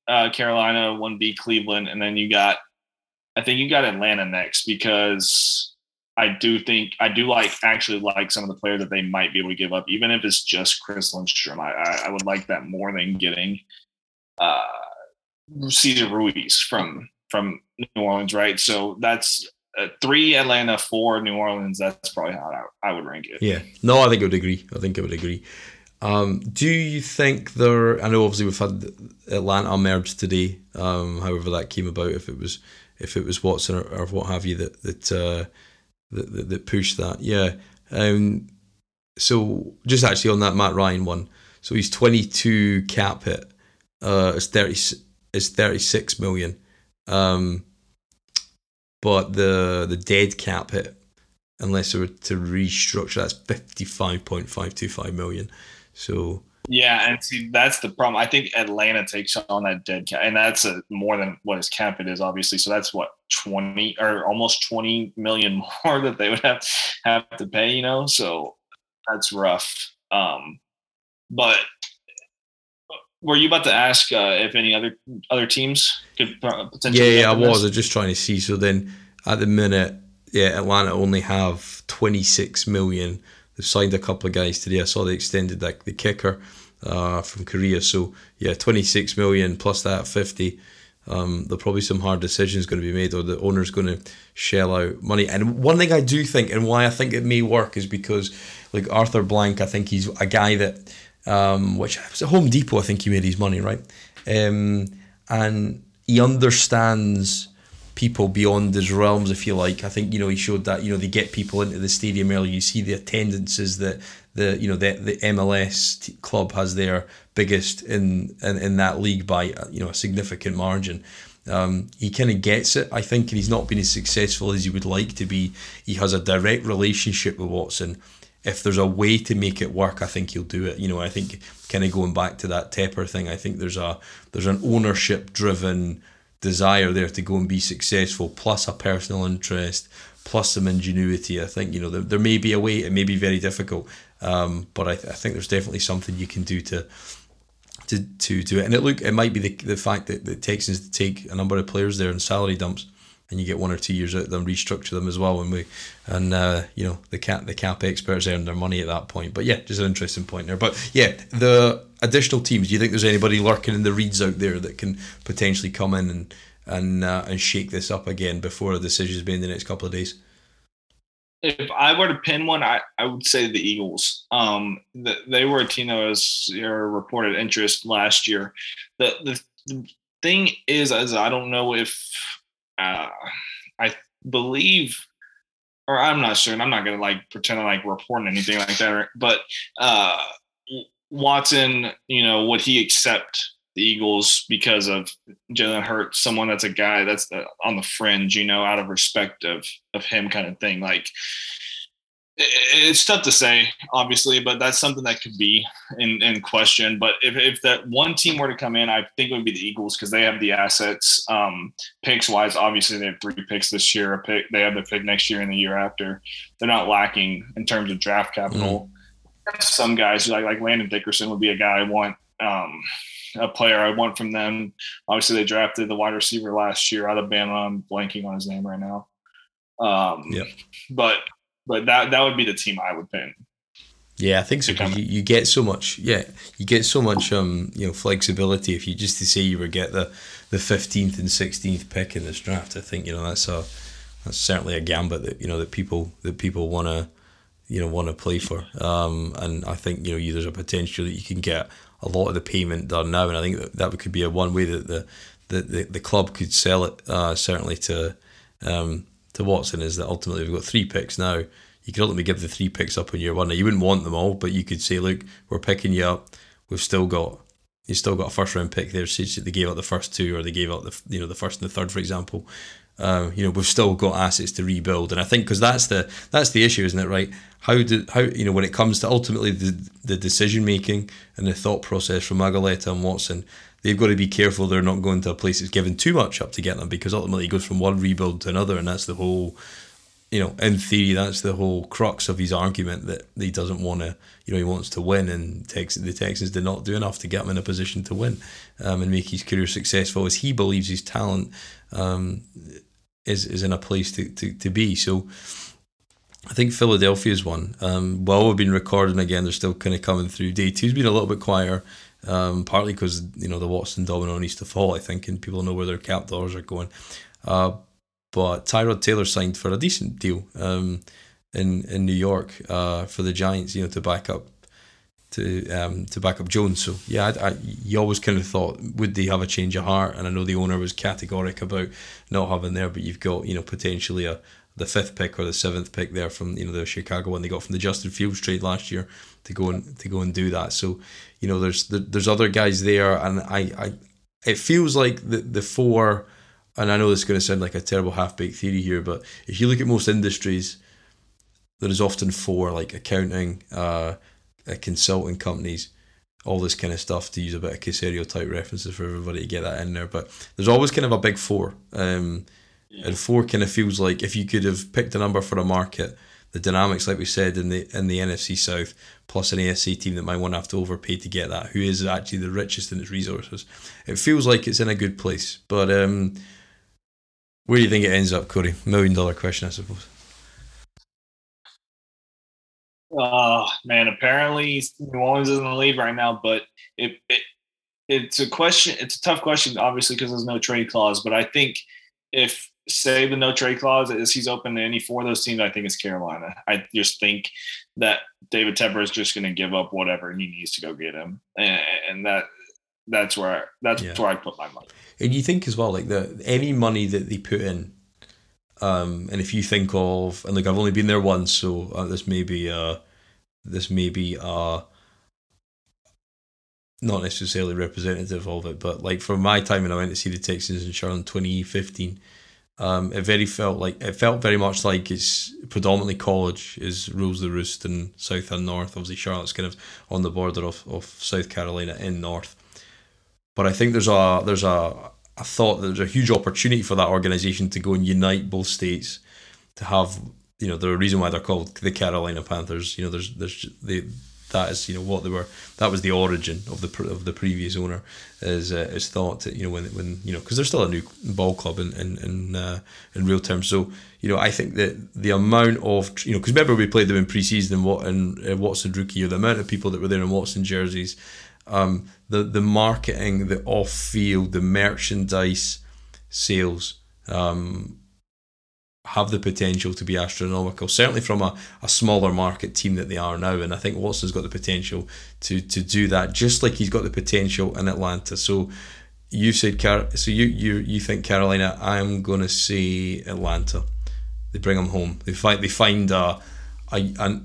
uh, Carolina, one B Cleveland, and then you got I think you got Atlanta next because I do think I do like actually like some of the players that they might be able to give up, even if it's just Chris Lindstrom. I, I, would like that more than getting uh, Cesar Ruiz from from New Orleans, right? So that's uh, three Atlanta, four New Orleans. That's probably how I, I, would rank it. Yeah, no, I think I would agree. I think I would agree. Um, do you think there? I know obviously we've had Atlanta merge today. Um, however that came about, if it was if it was Watson or, or what have you that that. Uh, that, that, that push that. Yeah. Um, so just actually on that Matt Ryan one, so he's 22 cap hit. Uh, it's 30 it's 36 million. Um, but the the dead cap hit, unless they were to restructure, that's 55.525 million. So yeah, and see that's the problem. I think Atlanta takes on that dead cap, and that's a, more than what his cap it is, obviously. So that's what twenty or almost twenty million more that they would have have to pay. You know, so that's rough. Um, but were you about to ask uh, if any other other teams could potentially? Yeah, yeah, I was. I was just trying to see. So then, at the minute, yeah, Atlanta only have twenty six million. They've signed a couple of guys today. I saw they extended like the kicker uh, from Korea. So yeah, 26 million plus that 50. um, there'll probably some hard decisions going to be made, or the owner's going to shell out money. And one thing I do think, and why I think it may work, is because like Arthur Blank, I think he's a guy that, um, which was at Home Depot, I think he made his money right, um, and he understands people beyond his realms, if you like. I think you know he showed that you know they get people into the stadium early. You see the attendances that the you know the the MLS club has their biggest in, in in that league by you know a significant margin. Um, he kind of gets it, I think, and he's not been as successful as he would like to be. He has a direct relationship with Watson. If there's a way to make it work, I think he'll do it. You know, I think kind of going back to that Tepper thing, I think there's a there's an ownership driven desire there to go and be successful, plus a personal interest, plus some ingenuity. I think you know there, there may be a way. It may be very difficult, um, but I, th- I think there's definitely something you can do to to to do it. And it look it might be the the fact that the Texans take a number of players there in salary dumps. And you get one or two years out of them, restructure them as well, and we, and uh, you know the cap the cap experts earn their money at that point. But yeah, just an interesting point there. But yeah, the additional teams? Do you think there's anybody lurking in the reeds out there that can potentially come in and and uh, and shake this up again before a decision is made in the next couple of days? If I were to pin one, I, I would say the Eagles. Um, the, they were a team that was your reported interest last year. The, the the thing is, I don't know if uh, I believe or I'm not sure, and I'm not gonna like pretend like report anything like that, but uh, Watson, you know, would he accept the Eagles because of Jalen Hurts, someone that's a guy that's uh, on the fringe, you know, out of respect of of him, kind of thing. Like it's tough to say, obviously, but that's something that could be in, in question. But if, if that one team were to come in, I think it would be the Eagles because they have the assets. Um, picks wise, obviously they have three picks this year. A pick, they have the pick next year and the year after. They're not lacking in terms of draft capital. Mm-hmm some guys like like Landon Dickerson would be a guy I want. Um, a player I want from them. Obviously, they drafted the wide receiver last year out of Bama. I'm blanking on his name right now. Um, yeah, but but that that would be the team I would pin. Yeah, I think so. You, you get so much. Yeah, you get so much. Um, you know, flexibility. If you just to say you would get the the fifteenth and sixteenth pick in this draft, I think you know that's a that's certainly a gambit that you know that people that people want to you know want to play for. Um, and I think you know there's a potential that you can get a lot of the payment done now, and I think that, that could be a one way that the the, the, the club could sell it uh, certainly to um, to Watson is that ultimately we've got three picks now. You could ultimately give the three picks up in year one. Now you wouldn't want them all, but you could say, look, we're picking you up. We've still got you still got a first round pick there. So they gave out the first two, or they gave out the you know the first and the third, for example. Uh, you know we've still got assets to rebuild, and I think because that's the that's the issue, isn't it? Right? How do how you know when it comes to ultimately the the decision making and the thought process from Mulugheta and Watson, they've got to be careful they're not going to a place that's given too much up to get them because ultimately it goes from one rebuild to another, and that's the whole. You know, in theory, that's the whole crux of his argument that he doesn't want to. You know, he wants to win, and Tex- the Texans did not do enough to get him in a position to win um, and make his career successful, as he believes his talent um, is is in a place to, to, to be. So I think Philadelphia's one. Um, while we've been recording again, they're still kind of coming through. Day two's been a little bit quieter, um, partly because you know the Watson domino needs to fall, I think, and people know where their cap dollars are going. Uh, but Tyrod Taylor signed for a decent deal um, in in New York uh, for the Giants, you know, to back up to um, to back up Jones. So yeah, I, I, you always kind of thought would they have a change of heart? And I know the owner was categoric about not having there, but you've got you know potentially a the fifth pick or the seventh pick there from you know the Chicago one they got from the Justin Fields trade last year to go and to go and do that. So you know there's there's other guys there, and I I it feels like the the four. And I know this is going to sound like a terrible half baked theory here, but if you look at most industries, there is often four like accounting, uh, uh, consulting companies, all this kind of stuff to use a bit of Caserio type references for everybody to get that in there. But there's always kind of a big four. Um, yeah. And four kind of feels like if you could have picked a number for a market, the dynamics, like we said in the in the NFC South, plus an AFC team that might want to have to overpay to get that, who is actually the richest in its resources. It feels like it's in a good place. But um, where do you think it ends up, Corey? Million dollar question, I suppose. Oh man, apparently New Orleans is in the lead right now, but it, it it's a question. It's a tough question, obviously, because there's no trade clause. But I think if say the no trade clause is he's open to any four of those teams, I think it's Carolina. I just think that David Tepper is just going to give up whatever he needs to go get him, and, and that that's where that's yeah. where I put my money. And you think as well, like the any money that they put in, um, and if you think of, and like I've only been there once, so uh, this may be uh, this may be uh, not necessarily representative of it, but like from my time when I went to see the Texans in Charlotte in 2015, um, it very felt like it felt very much like it's predominantly college is rules the roost in south and north. Obviously, Charlotte's kind of on the border of, of South Carolina in north, but I think there's a there's a, a thought that there's a huge opportunity for that organization to go and unite both states to have you know the reason why they're called the Carolina Panthers. You know, there's there's they that is you know what they were that was the origin of the of the previous owner is uh, is thought that, you know when when you know because they're still a new ball club in in in, uh, in real terms so you know I think that the amount of you know because remember we played them in preseason and what in uh, Watson rookie or the amount of people that were there in Watson jerseys um, the the marketing the off field the merchandise sales um, have the potential to be astronomical, certainly from a, a smaller market team that they are now. And I think Watson's got the potential to to do that, just like he's got the potential in Atlanta. So you said Car- so you you you think Carolina? I'm gonna say Atlanta. They bring them home. They find they find a a, a,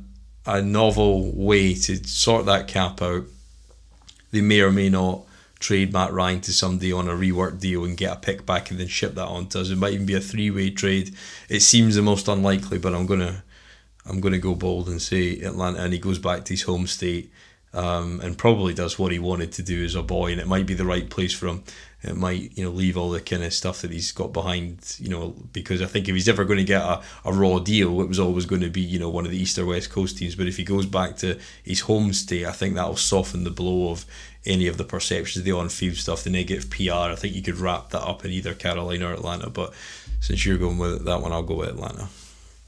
a novel way to sort that cap out. They may or may not trade Matt Ryan to somebody on a rework deal and get a pick back and then ship that on to us. It might even be a three way trade. It seems the most unlikely, but I'm gonna I'm gonna go bold and say Atlanta and he goes back to his home state um, and probably does what he wanted to do as a boy and it might be the right place for him. It might, you know, leave all the kind of stuff that he's got behind, you know, because I think if he's ever going to get a, a raw deal, it was always going to be, you know, one of the East or West Coast teams. But if he goes back to his home state, I think that'll soften the blow of any of the perceptions of the on-field stuff, the negative PR. I think you could wrap that up in either Carolina or Atlanta. But since you're going with that one, I'll go with Atlanta.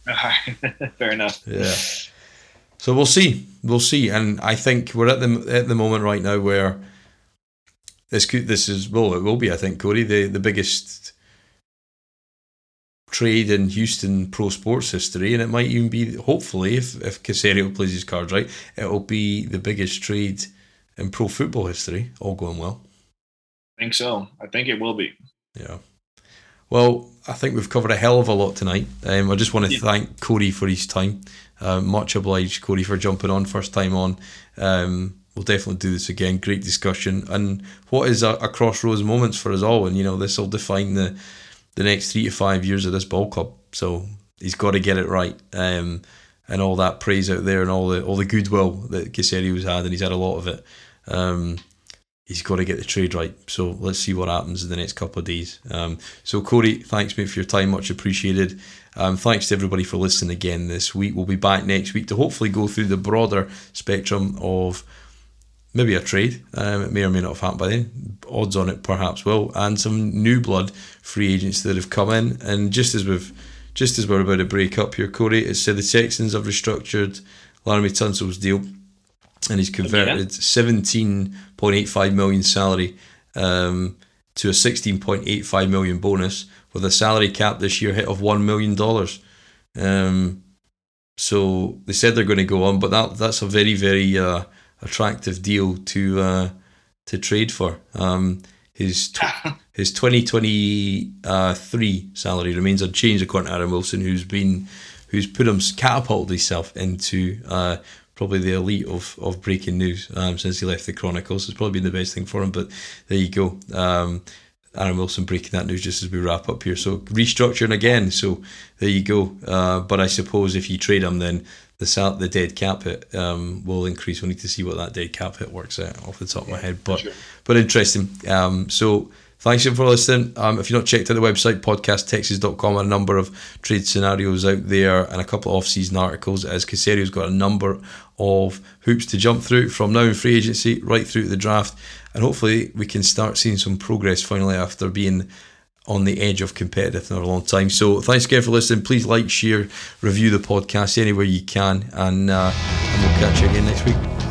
Fair enough. Yeah. So we'll see. We'll see. And I think we're at the at the moment right now where this could this is well it will be I think Cody the the biggest trade in Houston pro sports history, and it might even be hopefully if if Caserio plays his cards right, it'll be the biggest trade in pro football history, all going well. I think so. I think it will be. Yeah. Well, I think we've covered a hell of a lot tonight. Um, I just want to yeah. thank Cody for his time. Uh, much obliged, Cody, for jumping on first time on. Um, we'll definitely do this again. Great discussion, and what is a, a crossroads moments for us all. And you know, this will define the the next three to five years of this ball club. So he's got to get it right. Um, and all that praise out there, and all the all the goodwill that Caserio's had, and he's had a lot of it. Um, he's got to get the trade right. So let's see what happens in the next couple of days. Um, so Corey, thanks mate for your time, much appreciated. Um, thanks to everybody for listening again this week. We'll be back next week to hopefully go through the broader spectrum of maybe a trade. Um, it may or may not have happened by then. Odds on it perhaps will, and some new blood free agents that have come in. And just as we've just as we're about to break up here, Corey, it said the Texans have restructured Laremy Tunsil's deal and he's converted seventeen point eight five million salary um, to a sixteen point eight five million bonus with a salary cap this year hit of one million dollars. Um, so they said they're going to go on, but that that's a very very uh, attractive deal to uh, to trade for. Um, his tw- his twenty twenty three salary remains unchanged according to Aaron Wilson, who's been who's put him catapulted himself into uh, probably the elite of, of breaking news um, since he left the Chronicles. It's probably been the best thing for him, but there you go. Um, Aaron Wilson breaking that news just as we wrap up here. So restructuring again. So there you go. Uh, but I suppose if you trade him, then the sal- the dead cap hit um, will increase. We need to see what that dead cap hit works out off the top of my head. But sure. but interesting. Um, so Thanks for listening. Um, if you've not checked out the website, podcasttexas.com, a number of trade scenarios out there and a couple of off-season articles as Caserio's got a number of hoops to jump through from now in free agency right through to the draft. And hopefully we can start seeing some progress finally after being on the edge of competitive for a long time. So thanks again for listening. Please like, share, review the podcast anywhere you can, and, uh, and we'll catch you again next week.